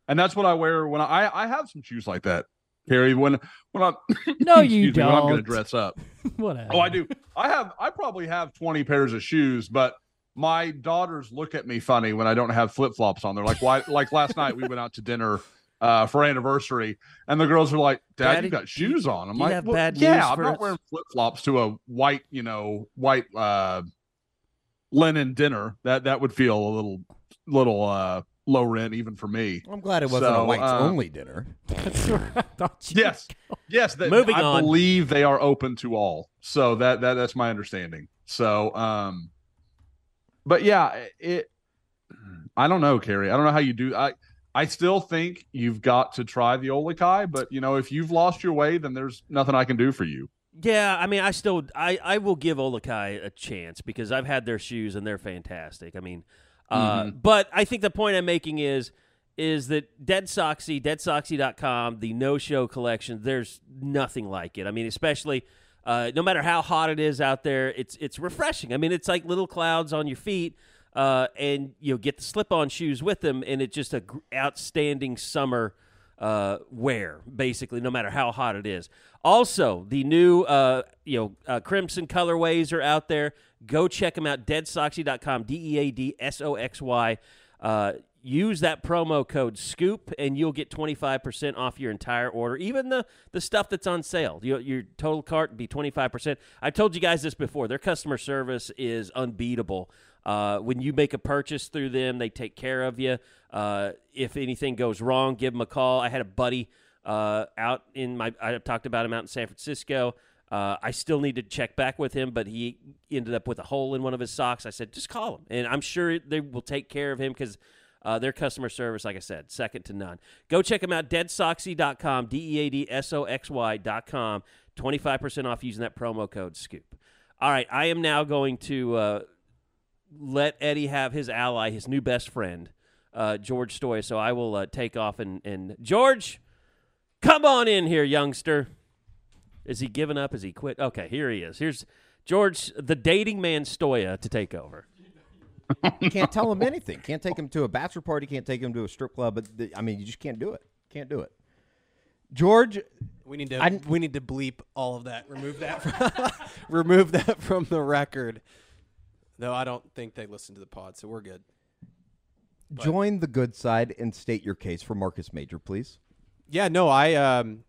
and that's what I wear when I I have some shoes like that. Carey, when when I'm <laughs> No, you excuse me, when I'm going to dress up. <laughs> Whatever. Oh, I do. I have. I probably have twenty pairs of shoes, but my daughters look at me funny when I don't have flip flops on. They're like, "Why?" Like last night, we went out to dinner uh, for anniversary, and the girls are like, "Dad, Daddy, you got shoes on." I'm like, "Well, "Yeah, I'm not us?" wearing flip flops to a white, you know, white uh, linen dinner. That that would feel a little little uh, low rent even for me." I'm glad it wasn't a So, whites uh, only dinner. <laughs> That's where I thought. Yes, yes. That, Moving I on. believe they are open to all. So that that that's my understanding. So, um, but yeah, it. I don't know, Carey. I don't know how you do. I I still think you've got to try the OluKai, but you know, if you've lost your way, then there's nothing I can do for you. Yeah, I mean, I still I, I will give OluKai a chance because I've had their shoes and they're fantastic. I mean, uh, but I think the point I'm making is is that Dead Soxy, deadsoxy.com, the no show collection, there's nothing like it. I mean, especially uh, no matter how hot it is out there, it's it's refreshing. I mean, it's like little clouds on your feet. Uh, and you know, get the slip-on shoes with them, and it's just a gr- outstanding summer uh, wear, basically, no matter how hot it is. Also, the new uh, you know uh, crimson colorways are out there. Go check them out. Deadsoxy.com. D e a d s o x y. Uh, use that promo code scoop and you'll get 25% off your entire order even the the stuff that's on sale your, your total cart be 25% I've told you guys this before their customer service is unbeatable uh, when you make a purchase through them they take care of you uh, if anything goes wrong give them a call i had a buddy uh, out in my i talked about him out in san francisco uh, I still need to check back with him, but he ended up with a hole in one of his socks. I said, just call him, and I'm sure they will take care of him because uh, their customer service, like I said, second to none. Go check them out, deadsoxy.com, D E A D S O X Y.com. 25% off using that promo code SCOOP. All right, I am now going to uh, let Eddie have his ally, his new best friend, uh, George Stoy. So I will uh, take off and, and George, come on in here, youngster. Is he giving up? Is he quit? Okay, here he is. Here's George, the dating man Stoia, to take over. You can't tell him anything. Can't take him to a bachelor party. Can't take him to a strip club. But the, I mean, you just can't do it. Can't do it. George, We need to I- we need to bleep all of that. Remove that. From, <laughs> remove that from the record. Though I don't think they listen to the pod, so we're good. join the good side and state your case for Marcus Major, please. Yeah, no, I um,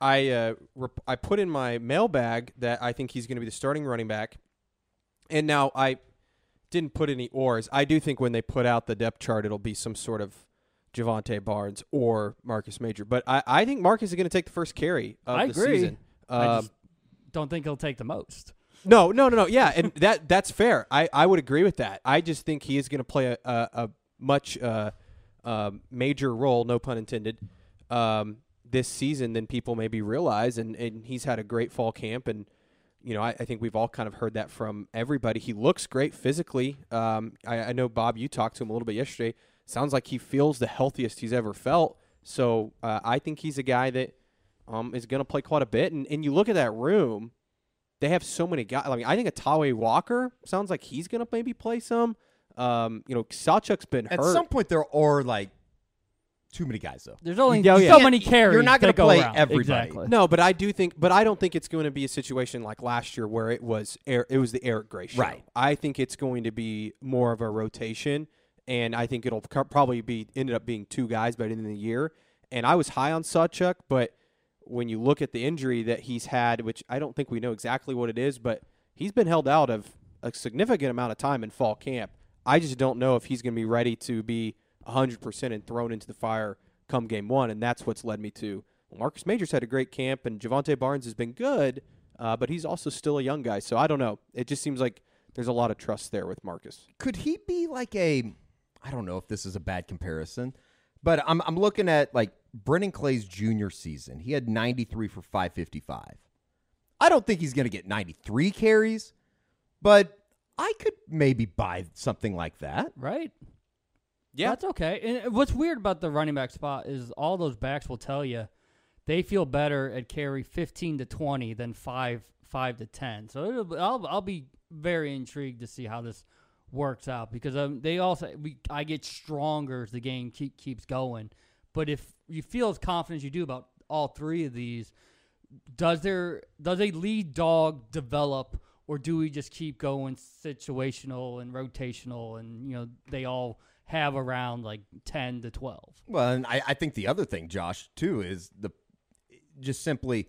I uh, rep- I put in my mailbag that I think he's going to be the starting running back, and now I didn't put any ors. I do think when they put out the depth chart, it'll be some sort of Jovantae Barnes or Marcus Major. But I, I think Marcus is going to take the first carry of I the agree. season. I Um, just don't think he'll take the most. No, no, no, no. Yeah, and <laughs> that that's fair. I, I would agree with that. I just think he is going to play a, a, a much uh, uh, major role, no pun intended, um, this season than people maybe realize. And, and he's had a great fall camp, and you know I, I think we've all kind of heard that from everybody. He looks great physically. Um, I, I know Bob, you talked to him a little bit yesterday. Sounds like he feels the healthiest he's ever felt. So uh, I think he's a guy that um, is going to play quite a bit. And, and you look at that room they have so many guys. I mean, I think a Tawee Walker sounds like he's going to maybe play some. Um, you know, Sawchuk's been hurt At hurt. some point, there are like too many guys, though. There's only Yeah, so yeah. many carries. You're not going gonna to play around. everybody. Exactly. no, but I do think, but I don't think it's going to be a situation like last year where it was Er- it was the Eric Gray show. Right. I think it's going to be more of a rotation, and I think it'll probably be ended up being two guys by the end of the year. And I was high on Sawchuk, but when you look at the injury that he's had, which I don't think we know exactly what it is, but he's been held out of a significant amount of time in fall camp. I just don't know if he's going to be ready to be 100% and thrown into the fire come game one, and that's what's led me to Marcus Majors had a great camp, and Jovantae Barnes has been good, uh, but he's also still a young guy. So I don't know. It just seems like there's a lot of trust there with Marcus. Could he be like a? I don't know if this is a bad comparison, but I'm I'm looking at like Brennan Clay's junior season. He had 93 for 555. I don't think he's going to get 93 carries, but I could maybe buy something like that. Right? Yeah. That's okay. And what's weird about the running back spot is all those backs will tell you they feel better at carry 15 to 20 than 5 5 to 10. So I'll I'll be very intrigued to see how this works out because um, they also we I get stronger as the game keep, keeps going. But if you feel as confident as you do about all three of these, does there does a lead dog develop or do we just keep going situational and rotational and you know they all have around like 10 to 12 Well, and I, I think the other thing, Josh, too, is the just simply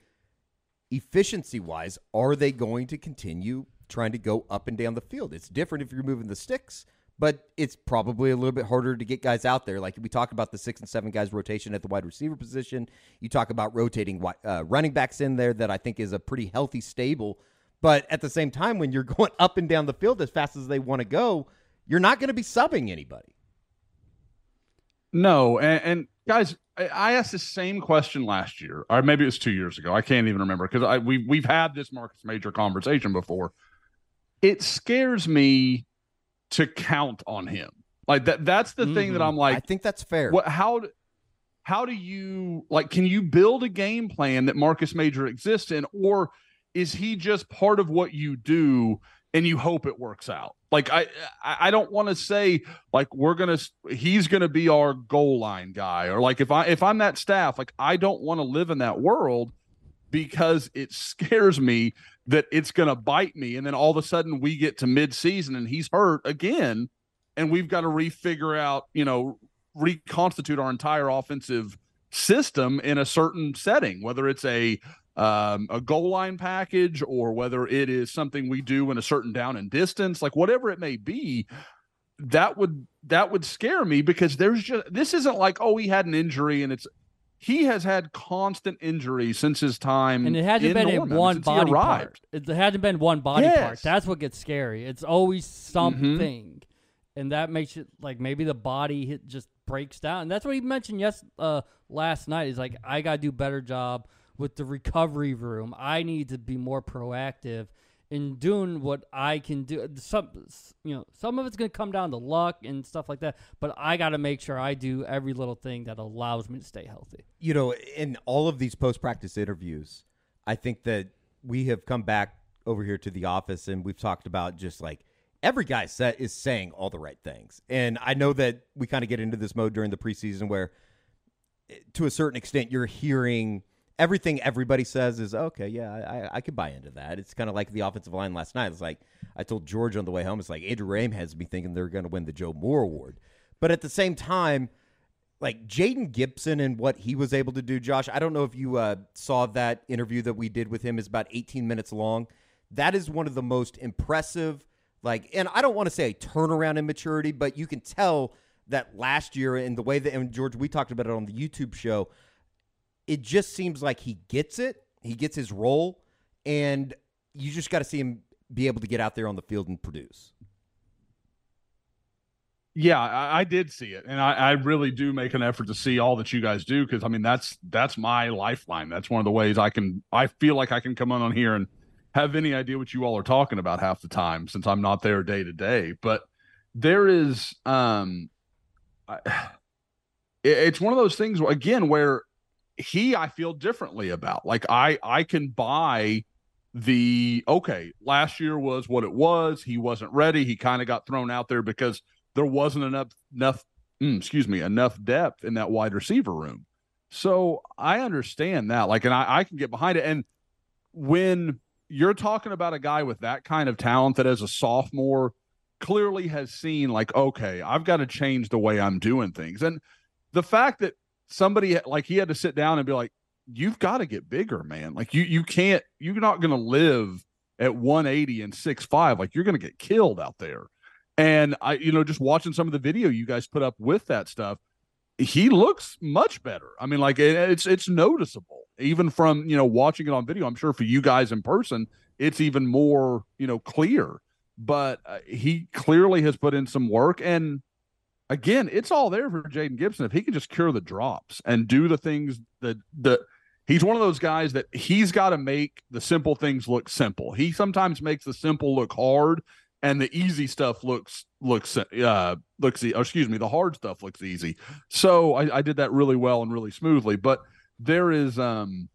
efficiency wise, are they going to continue trying to go up and down the field? It's different if you're moving the sticks, but it's probably a little bit harder to get guys out there. Like we talk about the six and seven guys rotation at the wide receiver position. You talk about rotating uh, running backs in there that I think is a pretty healthy stable. But at the same time, when you're <laughs> going up and down the field as fast as they want to go, you're not going to be subbing anybody. No, and, and guys, I- I asked the same question last year, or maybe it was two years ago. I can't even remember because I we we've had this Marcus Major conversation before. It scares me to count on him. Like that. That's the thing that Mhm. I'm like. I think that's fair. What? How? How do you like? Can you build a game plan that Marcus Major exists in, or is he just part of what you do and you hope it works out. Like I I don't want to say like we're going to he's going to be our goal line guy or like if I if I'm that staff like I don't want to live in that world because it <laughs> scares me that it's going to bite me and then all of a sudden we get to mid-season and he's hurt again and we've got to refigure out, you know, reconstitute our entire offensive system in a certain setting, whether it's a um, a goal line package or whether it is something we do in a certain down and distance, like whatever it may be, that would that would scare me because there's just this isn't like oh he had an injury and it's he has had constant injuries since his time and it hasn't been Norman, one body part. It hasn't been one body Yes. part. That's what gets scary. It's always something, and that makes it like maybe the body hit just breaks down. And that's what he mentioned yes uh, last night. He's like, I got to do better job with the recovery room. I need to be more proactive in doing what I can do. Some you know some of it's gonna come down to luck and stuff like that, but I got to make sure I do every little thing that allows me to stay healthy. you know, in all of these post practice interviews, I think that we have come back over here to the office and we've talked about just like every guy set is saying all the right things. And I know that we kind of get into this mode during the preseason where eh, to a certain extent you're hearing everything everybody says is okay, yeah, I, I could buy into that. It's kind of like the offensive line last night. It's like I told George on the way home, it's like Andrew Raym has me thinking they're going to win the Joe Moore Award. But at the same time, like Jayden Gibson and what he was able to do, Josh. I don't know if you uh, saw that interview that we did with him. is about 18 minutes long. That is one of the most impressive, like, and I don't want to say a turnaround in maturity, but you can tell that last year and the way that, and George, we talked about it on the YouTube show. It just seems like he gets it. He gets his role, and you just got to see him be able to get out there on the field and produce. Yeah, I, I did see it, and I, I really do make an effort to see all that you guys do because I mean that's that's my lifeline. That's one of the ways I can. I feel like I can come on here and have any idea what you all are talking about half the time since I'm not there day to day. But there is, um, I, <sighs> it's one of those things again where he I feel differently about. Like I I can buy the okay. Last year was what it was. He wasn't ready. He kind of got thrown out there because there wasn't enough enough mm, excuse me enough depth in that wide receiver room. So I understand that. Like, and I, I can get behind it. And when you're talking about a guy with that kind of talent that as a sophomore clearly has seen like, okay, I've got to change the way I'm doing things. And the fact that somebody like he had to sit down and be like, you've got to get bigger, man. Like you you can't you're not gonna live at 180 and six five. Like you're gonna get killed out there. And I, you know, just watching some of the video you guys put up with that stuff, he looks much better. I mean, like it, it's it's noticeable even from you know watching it on video. I'm sure for you guys in person, it's even more you know clear. But uh, he clearly has put in some work, and again, it's all there for Jayden Gibson. If he can just cure the drops and do the things that the he's one of those guys that he's got to make the simple things look simple. He sometimes makes the simple look hard and the easy stuff looks looks uh looks e- excuse me the hard stuff looks easy. So I, I did that really well and really smoothly but there is um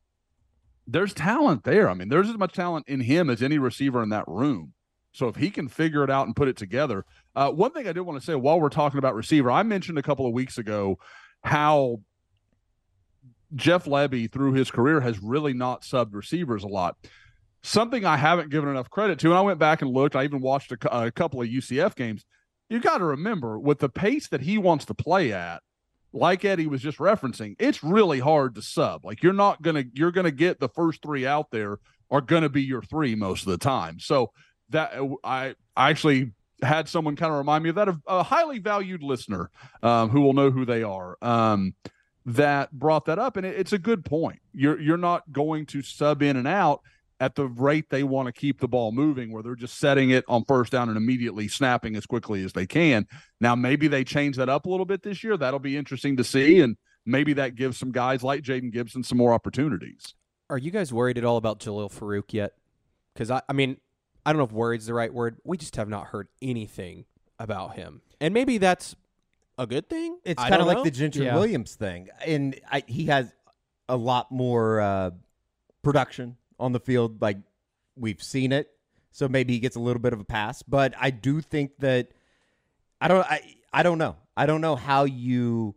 there's talent there. I mean there's as much talent in him as any receiver in that room. So if he can figure it out and put it together uh one thing i did want to say while we're talking about receiver i mentioned a couple of weeks ago how jeff lebby through his career has really not subbed receivers a lot something I haven't given enough credit to. And I went back and looked. I even watched a, a couple of UCF games. You got to remember, with the pace that he wants to play at, like Eddie was just referencing, it's really hard to sub. Like you're not gonna you're gonna get the first three out there are gonna be your three most of the time. So that I I actually had someone kind of remind me of that a highly valued listener um, who will know who they are. Um, that brought that up, and it, it's a good point. You're you're not going to sub in and out at the rate they want to keep the ball moving, where they're just setting it on first down and immediately snapping as quickly as they can. Now, maybe they change that up a little bit this year. That'll be interesting to see. And maybe that gives some guys like Jayden Gibson some more opportunities. Are you guys worried at all about Jalil Farooq yet? Because I, I mean, I don't know if worried's the right word. We just have not heard anything about him, and maybe that's a good thing. It's kind of like know. the Gentry Yeah. Williams thing, and I, he has a lot more uh, production on the field. Like we've seen it, so maybe he gets a little bit of a pass. But I do think that I don't I I don't know. I don't know how you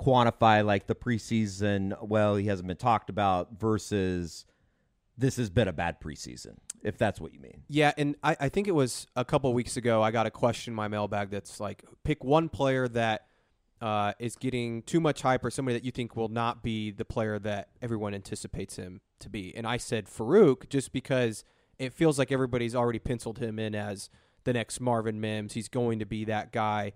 quantify like the preseason. Well, he hasn't been talked about versus this has been a bad preseason. If that's what you mean. Yeah, and I, I think it was a couple weeks ago. I got a question in my mailbag that's like, pick one player that uh, is getting too much hype, or somebody that you think will not be the player that everyone anticipates him to be. And I said Farooq, just because it feels like everybody's already penciled him in as the next Marvin Mims. He's going to be that guy.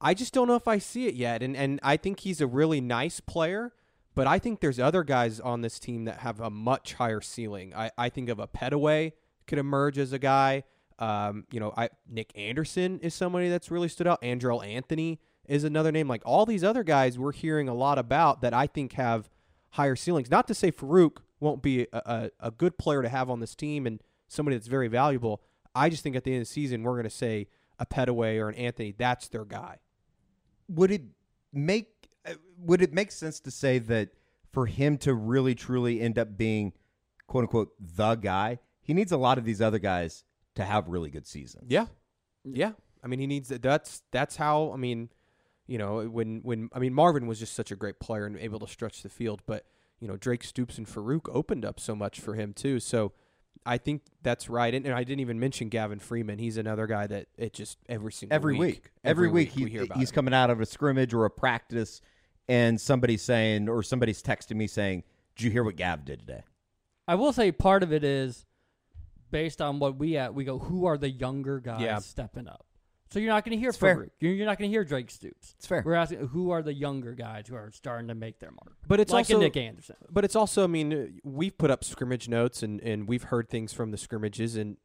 I just don't know if I see it yet, and and I think he's a really nice player. But I think there's other guys on this team that have a much higher ceiling. I, I think of a Pettaway could emerge as a guy. Um, you know, I Nic Anderson is somebody that's really stood out. Andrel Anthony is another name. Like all these other guys we're hearing a lot about that I think have higher ceilings. Not to say Farooq won't be a, a, a good player to have on this team and somebody that's very valuable. I just think at the end of the season we're going to say a Pettaway or an Anthony, that's their guy. Would it make Uh, would it make sense to say that for him to really truly end up being quote unquote the guy, he needs a lot of these other guys to have really good seasons. Yeah, yeah. I mean, he needs that's that's how. I mean, you know, when when I mean Marvin was just such a great player and able to stretch the field, but you know Drake Stoops and Farooq opened up so much for him too. So I think that's right. And, and I didn't even mention Gavin Freeman. He's another guy that it just every single every week, every, week, we he- hear about he's him. coming out of a scrimmage or a practice, and somebody's saying or somebody's texting me saying, "Did you hear what Gav did today?" I will say part of it is based on what we at. We go, who are the younger guys Yeah. stepping up? So you're not going to hear It's fair. Farooq. You're, you're not going to hear Drake Stoops. It's fair. We're asking who are the younger guys who are starting to make their mark. But it's like a also Nic Anderson. But it's also, I mean, uh, we've put up scrimmage notes and, and we've heard things from the scrimmages, and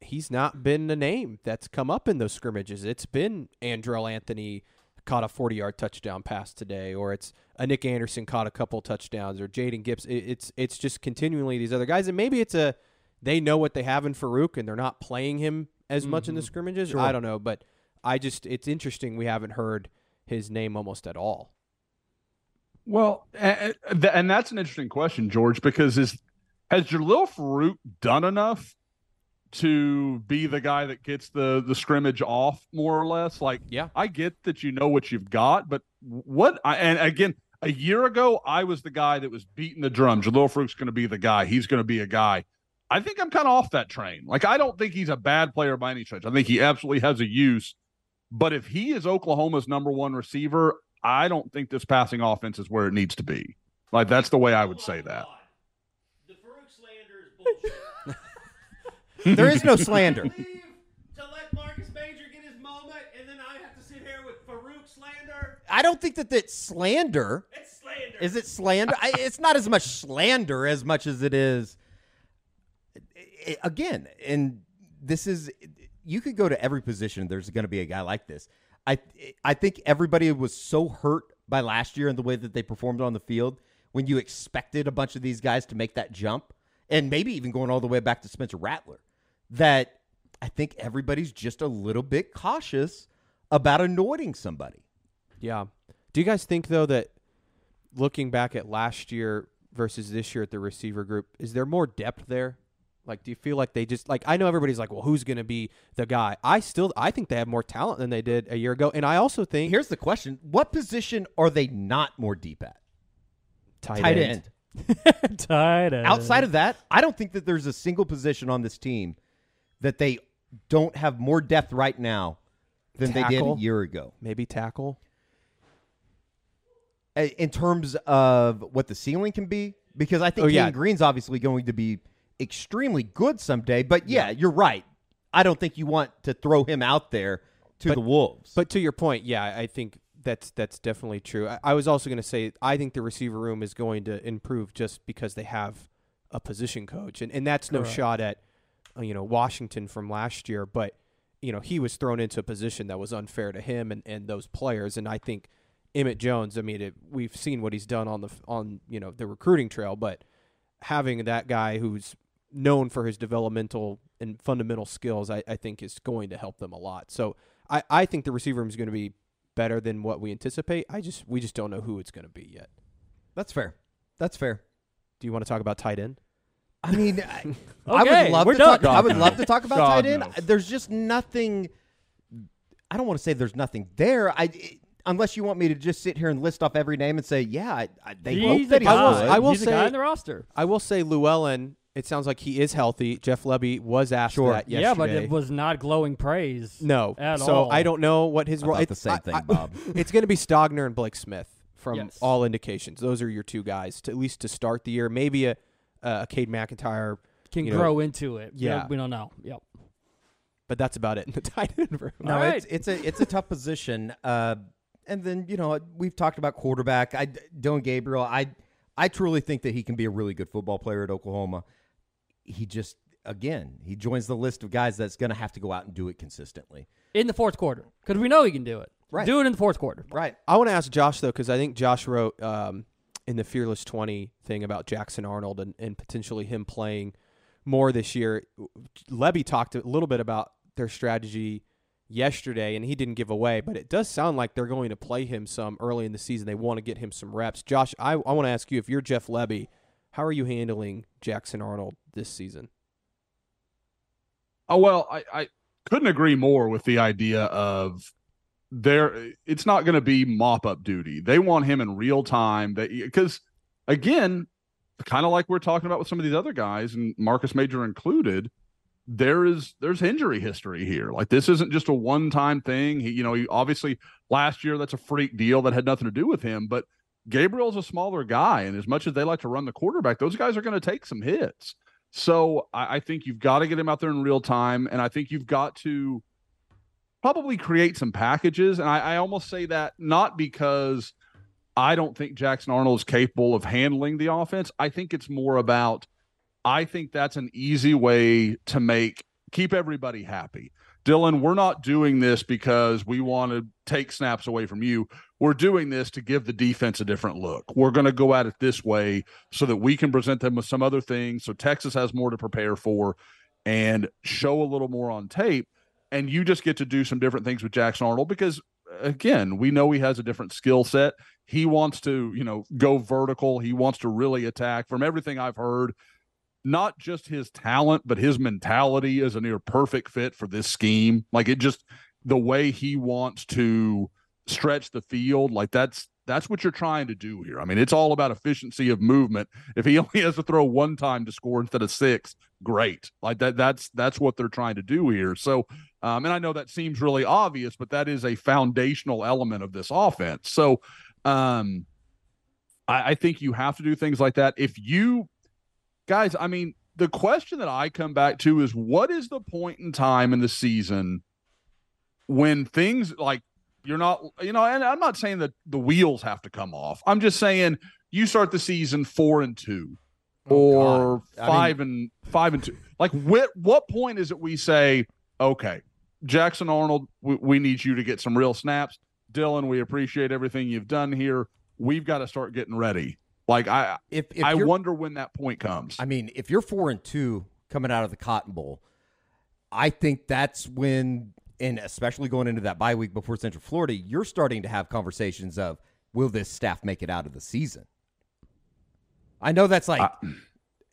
he's not been a name that's come up in those scrimmages. It's been Andrel Anthony caught a 40 yard touchdown pass today, or it's a Nic Anderson caught a couple touchdowns, or Jaden Gibbs. It, it's it's just continually these other guys, and maybe it's a they know what they have in Farooq and they're not playing him as much in the mm-hmm. scrimmages. I don't know, but I just it's interesting we haven't heard his name almost at all. Well, and, and that's an interesting question, George, because is has Jalil Farooq done enough to be the guy that gets the the scrimmage off more or less? Like, Yeah. I get that you know what you've got, but what? I, and again, a year ago, I was the guy that was beating the drum. Jalil Farooq's going to be the guy. He's going to be a guy. I think I'm kind of off that train. Like, I don't think he's a bad player by any stretch. I think he absolutely has a use. But if he is Oklahoma's number one receiver, I don't think this passing offense is where it needs to be. Like that's the way I would say that. The Farooq slander is bullshit. <laughs> There is no slander. <laughs> To let Marcus Major get his moment, and then I have to sit here with Farooq slander. I don't think that that's slander. It's slander. Is it slander? I, it's not as much slander as much as it is. Again, and this is you could go to every position. There's going to be a guy like this. I I think everybody was so hurt by last year and the way that they performed on the field when you expected a bunch of these guys to make that jump, and maybe even going all the way back to Spencer Rattler, that I think everybody's just a little bit cautious about anointing somebody. Yeah. Do you guys think though that looking back at last year versus this year at the receiver group, is there more depth there? Like, do you feel like they just like? I know everybody's like, well, who's going to be the guy? I still, I think they have more talent than they did a year ago, and I also think Here's the question: What position are they not more deep at? tight, Tight end. end. <laughs> Tight end. Outside of that, I don't think that there's a single position on this team that they don't have more depth right now than they did a year ago. maybe tackle. In terms of what the ceiling can be, because I think Oh, Kane yeah. Green's obviously going to be extremely good someday. But yeah, you're right. I don't think you want to throw him out there to But- the wolves. But to your point, yeah, I think that's that's definitely true. I, I was also going to say I think the receiver room is going to improve just because they have a position coach, and and that's no Correct. shot at Uh, you know Washington from last year, but you know he was thrown into a position that was unfair to him and, and those players, and I think Emmett Jones. I mean, it, we've seen what he's done on the on you know the recruiting trail, but having that guy who's known for his developmental and fundamental skills, I, I think is going to help them a lot. So I, I think the receiver room is going to be better than what we anticipate. I just we just don't know who it's going to be yet. That's fair. That's fair. Do you want to talk about tight end? I mean, I, I would love we're to talk. done. I would love to talk about God tight end. knows. There's just nothing. I don't want to say there's nothing there. I unless you want me to just sit here and list off every name and say, yeah, I, I, they he's hope a that he's guy. I will- I will he's a guy say- in the roster. I will say Llewellyn. It sounds like he is healthy. Jeff Lebby was asked Sure. that yesterday. Yeah, but it was not glowing praise. no. at so all. I don't know what his role. thought it- the same I- thing, I- Bob. <laughs> it's going to be Stogner and Blake Smith from Yes. all indications. Those are your two guys to at least to start the year. Maybe a a Cade McIntyre, Can you know, grow into it. Yeah. we don't know. Yep. but that's about it in the <laughs> tight end room. No, All it's it's a it's a tough position. Uh, and then you know we've talked about quarterback. I Dillon Gabriel. I I truly think that he can be a really good football player at Oklahoma. He just again he joins the list of guys that's going to have to go out and do it consistently. In the fourth quarter, because we know he can do it. Right. Do it in the fourth quarter. Right. I want to ask Josh though, because I think Josh wrote um, in the Fearless Twenty thing about Jackson Arnold and, and potentially him playing more this year. Lebby talked a little bit about their strategy yesterday, and he didn't give away, but it does sound like they're going to play him some early in the season. They want to get him some reps. Josh, I, I want to ask you if you're Jeff Lebby, how are you handling Jackson Arnold this season? Oh well, I, I couldn't agree more with the idea of there. It's not going to be mop up duty. They want him in real time. That because again, kind of like we're talking about with some of these other guys, and Marcus Major included. There is there's injury history here. Like this isn't just a one time thing. He, you know, he obviously last year that's a freak deal that had nothing to do with him, but Gabriel's a smaller guy, and as much as they like to run the quarterback, those guys are going to take some hits. So I, I think you've got to get him out there in real time, and I think you've got to probably create some packages. And I, I almost say that not because I don't think Jackson Arnold is capable of handling the offense. I think it's more about I think that's an easy way to make keep everybody happy. Dillon, we're not doing this because we want to take snaps away from you. We're doing this to give the defense a different look. We're going to go at it this way so that we can present them with some other things. So Texas has more to prepare for and show a little more on tape. And you just get to do some different things with Jackson Arnold because, again, we know he has a different skill set. He wants to, you know, go vertical. He wants to really attack. From everything I've heard, not just his talent, but his mentality is a near perfect fit for this scheme. Like it just the way he wants to stretch the field, like that's that's what you're trying to do here. I mean, it's all about efficiency of movement. If he <laughs> only has to throw one time to score instead of six, great. Like that that's that's what they're trying to do here. So um, and I know that seems really obvious, but that is a foundational element of this offense. So um I, I think you have to do things like that. If you guys, I mean, the question that I come back to is what is the point in time in the season when things like you're not, you know, and I'm not saying that the wheels have to come off. I'm just saying you start the season four and two oh, or God. I five and five and two. Like, what what point is it we say, okay, Jackson Arnold, we, we need you to get some real snaps. Dillon, we appreciate everything you've done here. We've got to start getting ready. Like I, If, if I wonder when that point comes. I mean, if you're four and two coming out of the Cotton Bowl, I think that's when, and especially going into that bye week before Central Florida, you're starting to have conversations of will this staff make it out of the season? I know that's like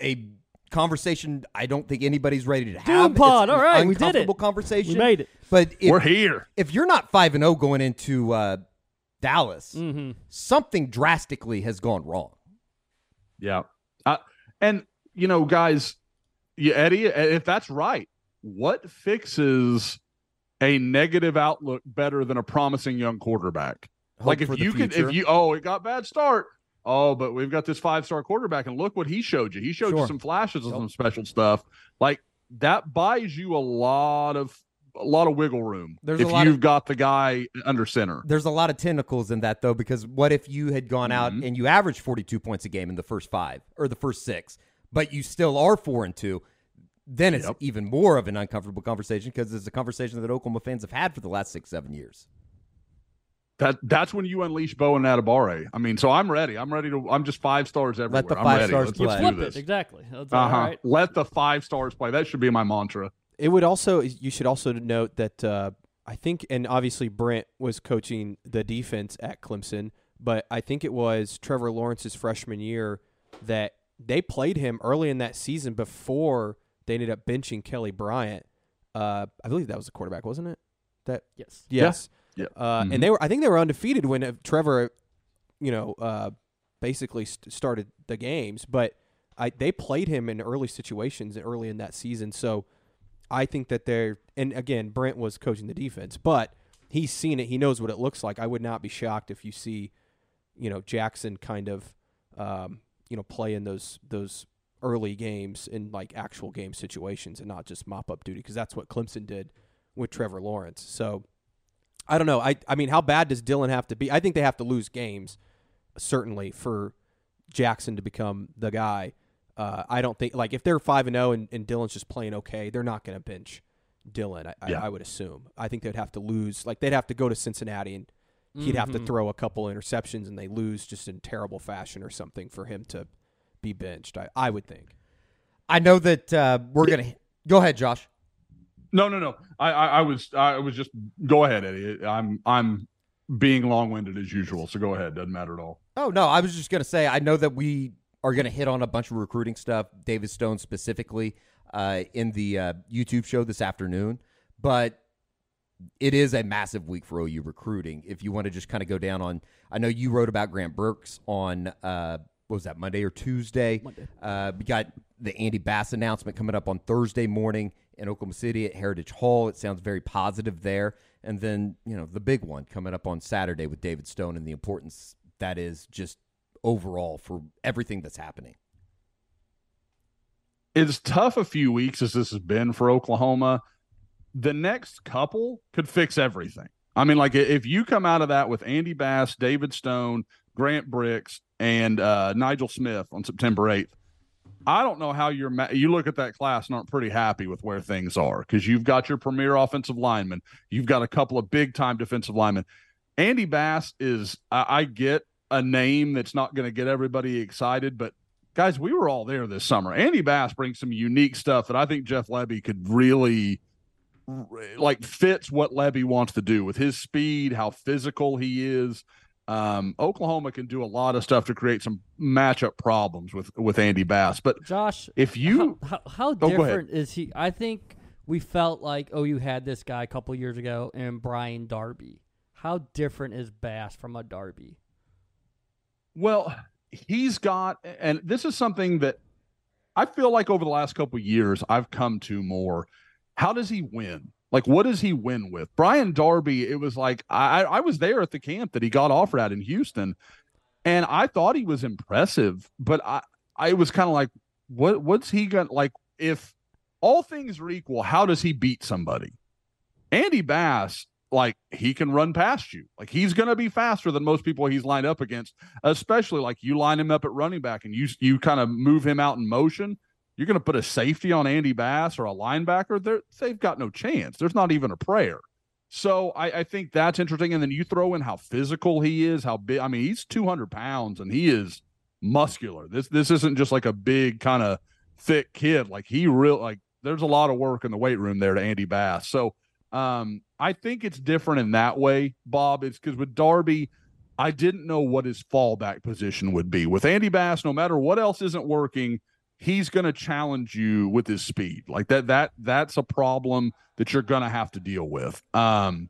a conversation I don't think anybody's ready to have. pod, It's all an right, we did it. uncomfortable Conversation. We made it. But if, We're here. if you're not five and zero going into uh, Dallas, Mm-hmm. something drastically has gone wrong. Yeah. Uh, and, you know, guys, yeah, Eddie, if that's right, what fixes a negative outlook better than a promising young quarterback? Hope like if you could, if you, oh, it got bad start. Oh, but we've got this five star quarterback, and look what he showed you. He showed you some flashes of some special stuff. Like that buys you a lot of a lot of wiggle room. There's a if you've of- got the guy under center. there's a lot of tentacles in that though because what if you had gone out Mhm. and you averaged 42 points a game in the first five or the first six but you still are four and two then it's Yep. even more of an uncomfortable conversation because it's a conversation that oklahoma fans have had for the last six seven years That that's when you unleash Bo and Adebawore. I mean, so I'm ready. I'm ready to. I'm just five stars everywhere. Let the I'm five ready. stars Let's, play. let's do this. Exactly. That's uh-huh. right. Let the five stars play. That should be my mantra. It would also you should also note that uh, I think and obviously Brent was coaching the defense at Clemson, but I think it was Trevor Lawrence's freshman year that they played him early in that season before they ended up benching Kelly Bryant. Uh, I believe that was the quarterback, wasn't it? That Yes. yes, Yeah. Uh, Mhm. and they were I think they were undefeated when uh, Trevor, you know, uh, basically st- started the games, but I they played him in early situations early in that season, so I think that they're and again Brent was coaching the defense, but he's seen it, he knows what it looks like. I would not be shocked if you see, you know, Jackson kind of, um, you know, play in those those early games in like actual game situations and not just mop up duty because that's what Clemson did with Trevor Lawrence. So I don't know. I I mean, how bad does Dillon have to be? I think they have to lose games, certainly for Jackson to become the guy. Uh, I don't think like if they're five and zero and Dillon's just playing okay, they're not going to bench Dillon. I, Yeah. I, I would assume. I think they'd have to lose. Like they'd have to go to Cincinnati and he'd have to Mhm. throw a couple interceptions and they lose just in terrible fashion or something for him to be benched. I, I would think. I know that uh, we're gonna go ahead, Josh. No, no, no. I, I, I was, I was just go ahead, Eddie. I'm, I'm being long-winded as usual. So go ahead. Doesn't matter at all. Oh no, I was just gonna say I know that we are gonna hit on a bunch of recruiting stuff, David Stone specifically, uh, in the uh, YouTube show this afternoon. But it is a massive week for OU recruiting. If you want to just kind of go down on, I know you wrote about Grant Brooks on uh, what was that Monday or Tuesday? Monday. Uh, we got the Andy Bass announcement coming up on Thursday morning in Oklahoma City at Heritage Hall. It sounds very positive there. And then, you know, the big one coming up on Saturday with David Stone and the importance that is just overall for everything that's happening. It's tough a few weeks as this has been for Oklahoma, the next couple could fix everything. I mean, like if you come out of that with Andy Bass, David Stone, Grant Brooks, and uh, Nigel Smith on September 8th, I don't know how you're. Ma- you look at that class and aren't pretty happy with where things are because you've got your premier offensive lineman, you've got a couple of big time defensive linemen. Andy Bass is. I, I get a name that's not going to get everybody excited, but guys, we were all there this summer. Andy Bass brings some unique stuff that I think Jeff Lebby could really like fits what Lebby wants to do with his speed, how physical he is. Um, Oklahoma can do a lot of stuff to create some matchup problems with with Andy Bass. But Josh, if you how, how, how ahead. different is he? I think we felt like oh, you had this guy a couple years ago and Brian Darby. How different is Bass from a Darby? Well, he's got, and this is something that I feel like over the last couple of years I've come to more. How does he win? Like, what does he win with? Brian Darby, it was like I, I was there at the camp that he got offered at in Houston, and I thought he was impressive, but I, I was kind of like, what, what's he gonna like? If all things are equal, how does he beat somebody? Andy Bass, like he can run past you. Like he's to be faster than most people he's lined up against, especially like you line him up at running back and you you kind of move him out in motion. You're going to put a safety on Andy Bass or a linebacker. They've got no chance. There's not even a prayer. So I, I think that's interesting. And then you throw in how physical he is, how big. I mean, he's 200 pounds and he is muscular. This this isn't just like a big kind of thick kid. Like he real like there's a lot of work in the weight room there to Andy Bass. So um, I think it's different in that way, Bob. It's because with Darby, I didn't know what his fallback position would be. With Andy Bass, no matter what else isn't working, he's going to challenge you with his speed. Like that, that that's a problem that you're going to have to deal with. Um,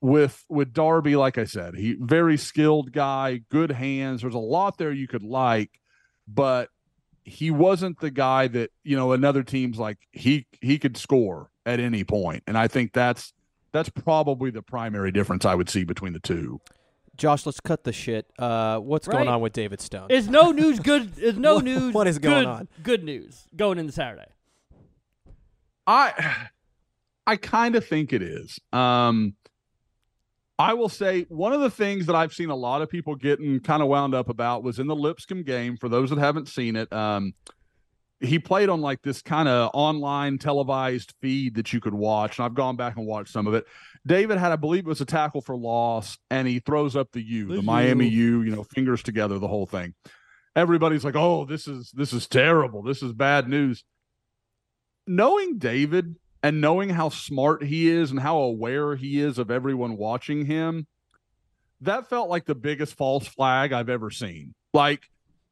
with with Darby, like I said, he very skilled guy, good hands. There's a lot there you could like, but he wasn't the guy that you know another team's like he he could score at any point, and I think that's that's probably the primary difference I would see between the two. Josh, let's cut the shit. Uh, what's going on with David Stone? Is no news good? Is no <laughs> What- news? what is going good- on? Good news going into Saturday. I I kind of think it is. Um I will say one of the things that I've seen a lot of people getting kind of wound up about was in the Lipscomb game. For those that haven't seen it, um, he played on like this kind of online televised feed that you could watch, and I've gone back and watched some of it. David had, I believe, it was a tackle for loss, and he throws up the U, the, The Miami U. U, you know, fingers together, the whole thing. Everybody's like, "Oh, this is this is terrible. This is bad news." knowing David and knowing how smart he is and how aware he is of everyone watching him, that felt like the biggest false flag I've ever seen. Like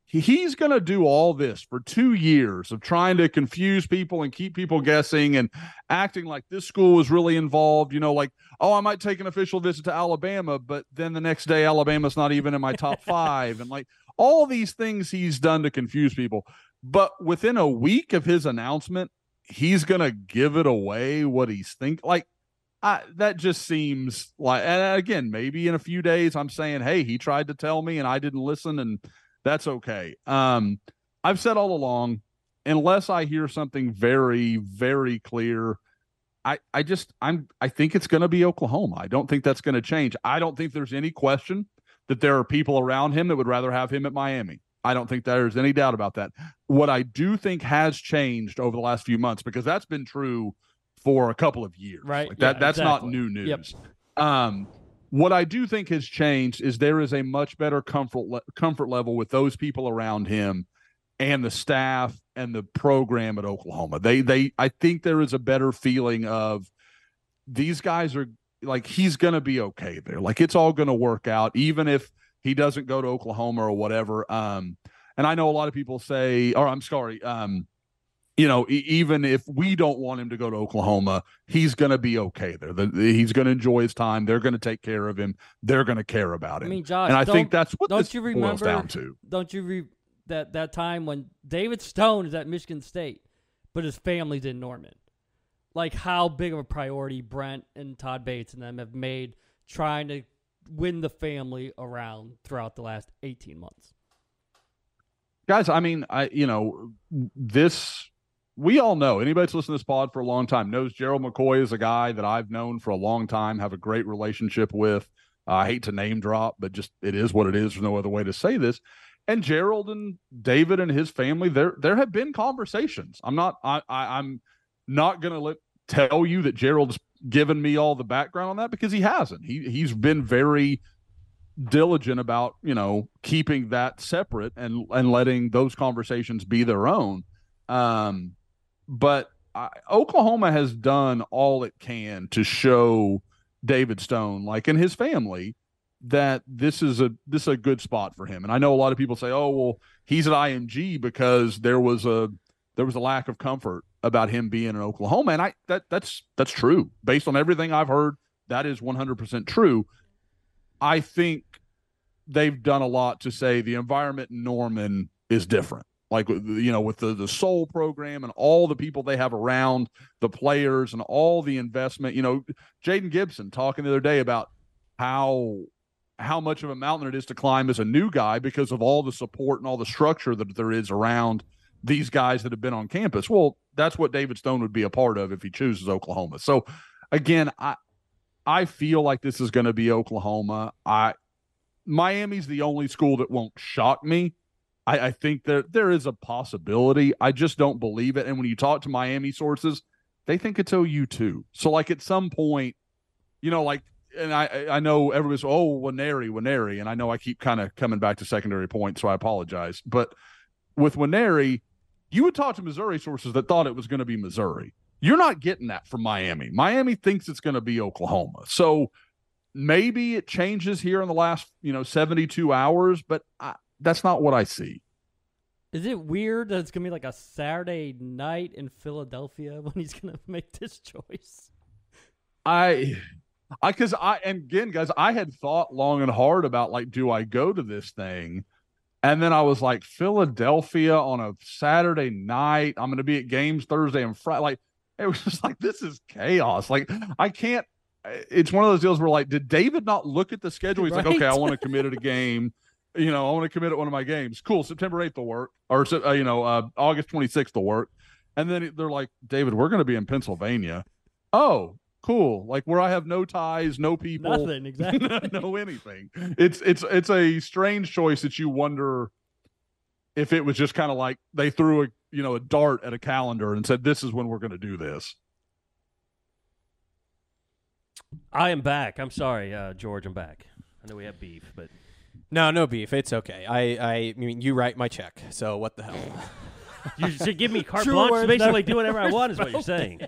he's going to do all this for two years of trying to confuse people and keep people guessing and acting like this school was really involved. You know, like, oh, I might take an official visit to Alabama, but then the next day, Alabama's not even in my top <laughs> five. And like all these things he's done to confuse people. But within a week of his announcement, he's going to give it away what he's think like. I, that just seems like, and again, maybe in a few days, I'm saying, hey, he tried to tell me and I didn't listen, and that's okay. Um, I've said all along, unless I hear something very, very clear, I, I just, I'm, I think it's going to be Oklahoma. I don't think that's going to change. I don't think there's any question that there are people around him that would rather have him at Miami. I don't think there's any doubt about that. What I do think has changed over the last few months, because that's been true for a couple of years. Right. Like that Yeah, that's exactly. not new news. Yep. Um, what I do think has changed is there is a much better comfort le- comfort level with those people around him and the staff and the program at Oklahoma. They they I think there is a better feeling of these guys are like he's going to be okay there. Like it's all going to work out even if he doesn't go to Oklahoma or whatever. Um and I know a lot of people say or I'm sorry um you know, even if we don't want him to go to Oklahoma, he's going to be okay there. The, he's going to enjoy his time. They're going to take care of him. They're going to care about him. I mean, Josh, and I think that's what don't this you boils remember- down to. Don't you re- that that time when David Stone is at Michigan State, but his family's in Norman? Like how big of a priority Brent and Todd Bates and them have made trying to win the family around throughout the last eighteen months. guys i mean i you know this we all know anybody that's listened to this pod for a long time knows gerald mccoy is a guy that i've known for a long time have a great relationship with. Uh, i hate to name drop but just it is what it is. There's no other way to say this. And gerald and david and his family there there have been conversations. I'm not i, I i'm not gonna let tell you that gerald's given me all the background on that because he hasn't. He he's been very diligent about you know keeping that separate and and letting those conversations be their own. Um but I, oklahoma has done all it can to show david stone like and his family that this is a this is a good spot for him. And i know a lot of people say oh well he's at img because there was a there was a lack of comfort about him being in oklahoma. And i that that's that's true. Based on everything i've heard that is 100% true. I think they've done a lot to say the environment in Norman is different. Like you know, with the the Soul program and all the people they have around the players and all the investment. You know, Jayden Gibson talking the other day about how how much of a mountain it is to climb as a new guy because of all the support and all the structure that there is around these guys that have been on campus. Well, that's what David Stone would be a part of if he chooses Oklahoma. So again, I I feel like this is going to be Oklahoma. I Miami's the only school that won't shock me. I, I think that there is a possibility. I just don't believe it. And when you talk to Miami sources, they think it's OU too. So like at some point, you know, like and I I know everybody's oh Nwaneri Nwaneri, and I know I keep kind of coming back to secondary points, so I apologize. But with Nwaneri, you would talk to Missouri sources that thought it was going to be Missouri. You're not getting that from Miami. Miami thinks it's going to be Oklahoma. So maybe it changes here in the last, you know, 72 hours, but I, that's not what I see. Is it weird that it's gonna be like a Saturday night in Philadelphia <laughs> when he's gonna make this choice? I I cuz I and again guys, I had thought long and hard about like do I go to this thing? And then I was like Philadelphia on a Saturday night. I'm going to be at games Thursday and Friday. Like it was <laughs> just like this is chaos. Like I can't it's one of those deals where like did David not look at the schedule? He's like, "Okay, I want to commit at a game. <laughs> You know, I want to commit at one of my games. Cool, September 8th will work or uh, you know, uh, August 26th will work." And then they're like, "David, we're going to be in Pennsylvania." Oh, cool. Like where I have no ties, no people, Nothing <laughs> exactly. no anything. It's it's it's a strange choice that you wonder if it was just kind of like they threw a you know a dart at a calendar and said this is when we're going to do this. I am back. I'm sorry, uh, George. I'm back. I know we have beef, but No, no beef. It's okay. I, I mean, you write my check. So what the hell? you should give me carte True blanche to words, basically do whatever I want. Is what you're <laughs> saying.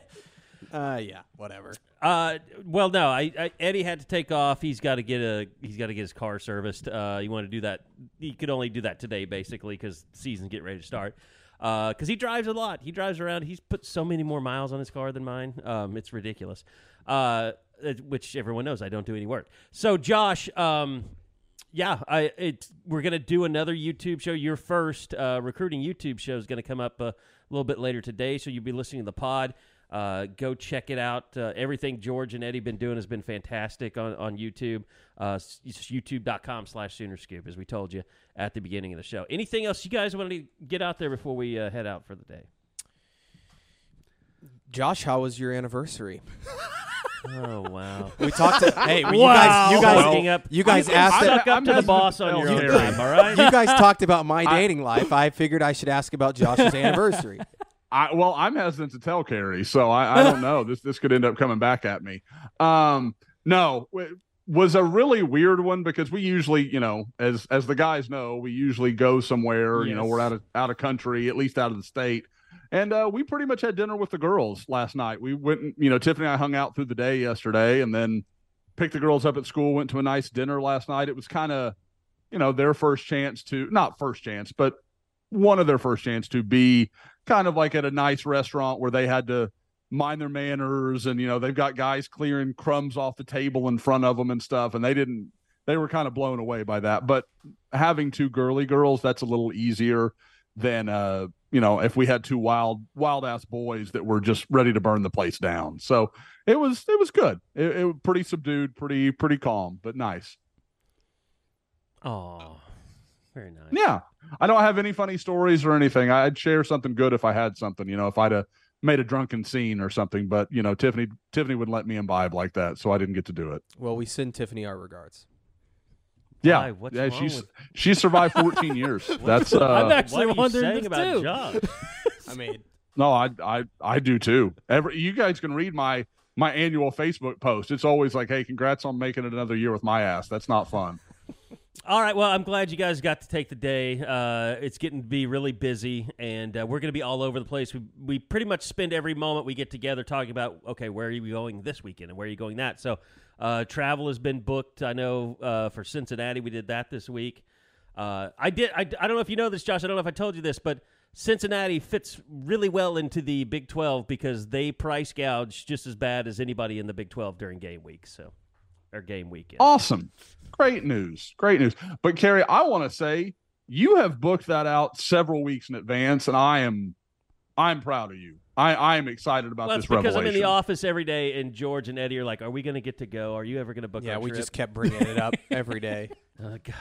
Uh, yeah, whatever. Uh, well, no, I, I Eddie had to take off. He's got to get a he's got to get his car serviced. Uh, you want to do that? He could only do that today, basically, because season's getting ready to start. Because he drives a lot. He drives around. He's put so many more miles on his car than mine. Um, it's ridiculous. Uh, which everyone knows I don't do any work. So, Josh, um, yeah, I it's we're gonna do another YouTube show. Your first uh, recruiting YouTube show is gonna come up a little bit later today, so you'll be listening to the pod. Uh, go check it out. Uh, everything George and Eddie been doing has been fantastic on, on YouTube. Uh, youtube.com slash Sooner Scoop, as we told you at the beginning of the show. Anything else you guys want to get out there before we uh, head out for the day? Josh, how was your anniversary? <laughs> Oh wow! We talked. To, <laughs> hey, when Wow. you guys, you Fucking guys, up. you guys I'm- asked. I'm it- Suck up I'm to the boss on your Terry. time, all right? you guys talked about my <laughs> dating life. I figured I should ask about Josh's <laughs> anniversary. I, well, I'm hesitant to tell Carey, so I, I don't know. This this could end up coming back at me. Um, no, it was a really weird one because we usually, you know, as as the guys know, we usually go somewhere. You know, we're out of out of country, at least out of the state. And uh, we pretty much had dinner with the girls last night. We went, you know, Tiffany and I hung out through the day yesterday, and then picked the girls up at school. Went to a nice dinner last night. It was kind of, you know, their first chance to not first chance, but one of their first chance to be kind of like at a nice restaurant where they had to mind their manners and you know they've got guys clearing crumbs off the table in front of them and stuff and they didn't they were kind of blown away by that but having two girly girls that's a little easier than uh you know if we had two wild wild ass boys that were just ready to burn the place down so it was it was good it, it was pretty subdued pretty pretty calm but nice Oh, very nice. Yeah. I don't have any funny stories or anything. I'd share something good if I had something, you know, if I'd have made a drunken scene or something, but you know, Tiffany Tiffany wouldn't let me imbibe like that, so I didn't get to do it. Well, we send Tiffany our regards. Yeah. Why? What's yeah, wrong she's with- she survived 14 years. <laughs> That's I'm uh actually what you wondering saying this about too. Josh? <laughs> I mean, no, I I I do too. Every you guys can read my my annual Facebook post. It's always like, "Hey, congrats on making it another year with my ass." That's not fun. All right. Well, I'm glad you guys got to take the day. Uh, it's getting to be really busy, and uh, we're going to be all over the place. We, we pretty much spend every moment we get together talking about, okay, where are you going this weekend and where are you going that? So uh, travel has been booked. I know uh, for Cincinnati, we did that this week. Uh, I did. I, I don't know if you know this, Josh. I don't know if I told you this, but Cincinnati fits really well into the Big 12 because they price gouge just as bad as anybody in the Big 12 during game week. So, or game weekend. Awesome. Great news. Great news. But Carey, I want to say you have booked that out several weeks in advance, and I am I'm proud of you. I, I am excited about Well, this it's because I'm in the office every day, and George and Eddie are like, "Are we going to get to go? Are you ever going to book?" yeah, our we trip?" just kept bringing it up <laughs> every day. Oh, God,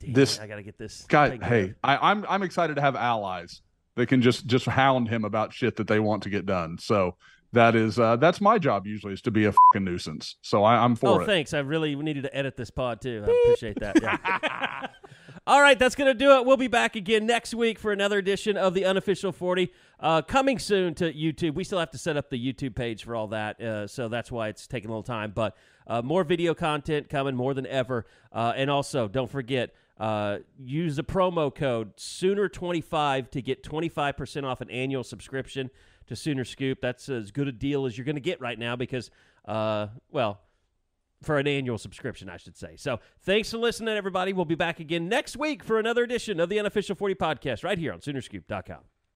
damn This- it, I got to get this. God, taken hey, care. I, I'm I'm excited to have allies that can just just hound him about shit that they want to get done. So that is uh, that's my job usually is to be a fucking nuisance. So I, I'm for Oh, it. thanks. I really needed to edit this pod too. I appreciate that. Yeah. <laughs> All right, that's going to do it. We'll be back again next week for another edition of the unofficial 40. Uh, coming soon to YouTube. We still have to set up the YouTube page for all that, uh, so that's why it's taking a little time. But uh, more video content coming more than ever. Uh, and also, don't forget, uh, use the promo code Sooner25 to get 25% off an annual subscription to Sooner Scoop. That's as good a deal as you're going to get right now because, uh, well, for an annual subscription, I should say. So thanks for listening, everybody. We'll be back again next week for another edition of the Unofficial 40 podcast right here on Soonerscoop.com.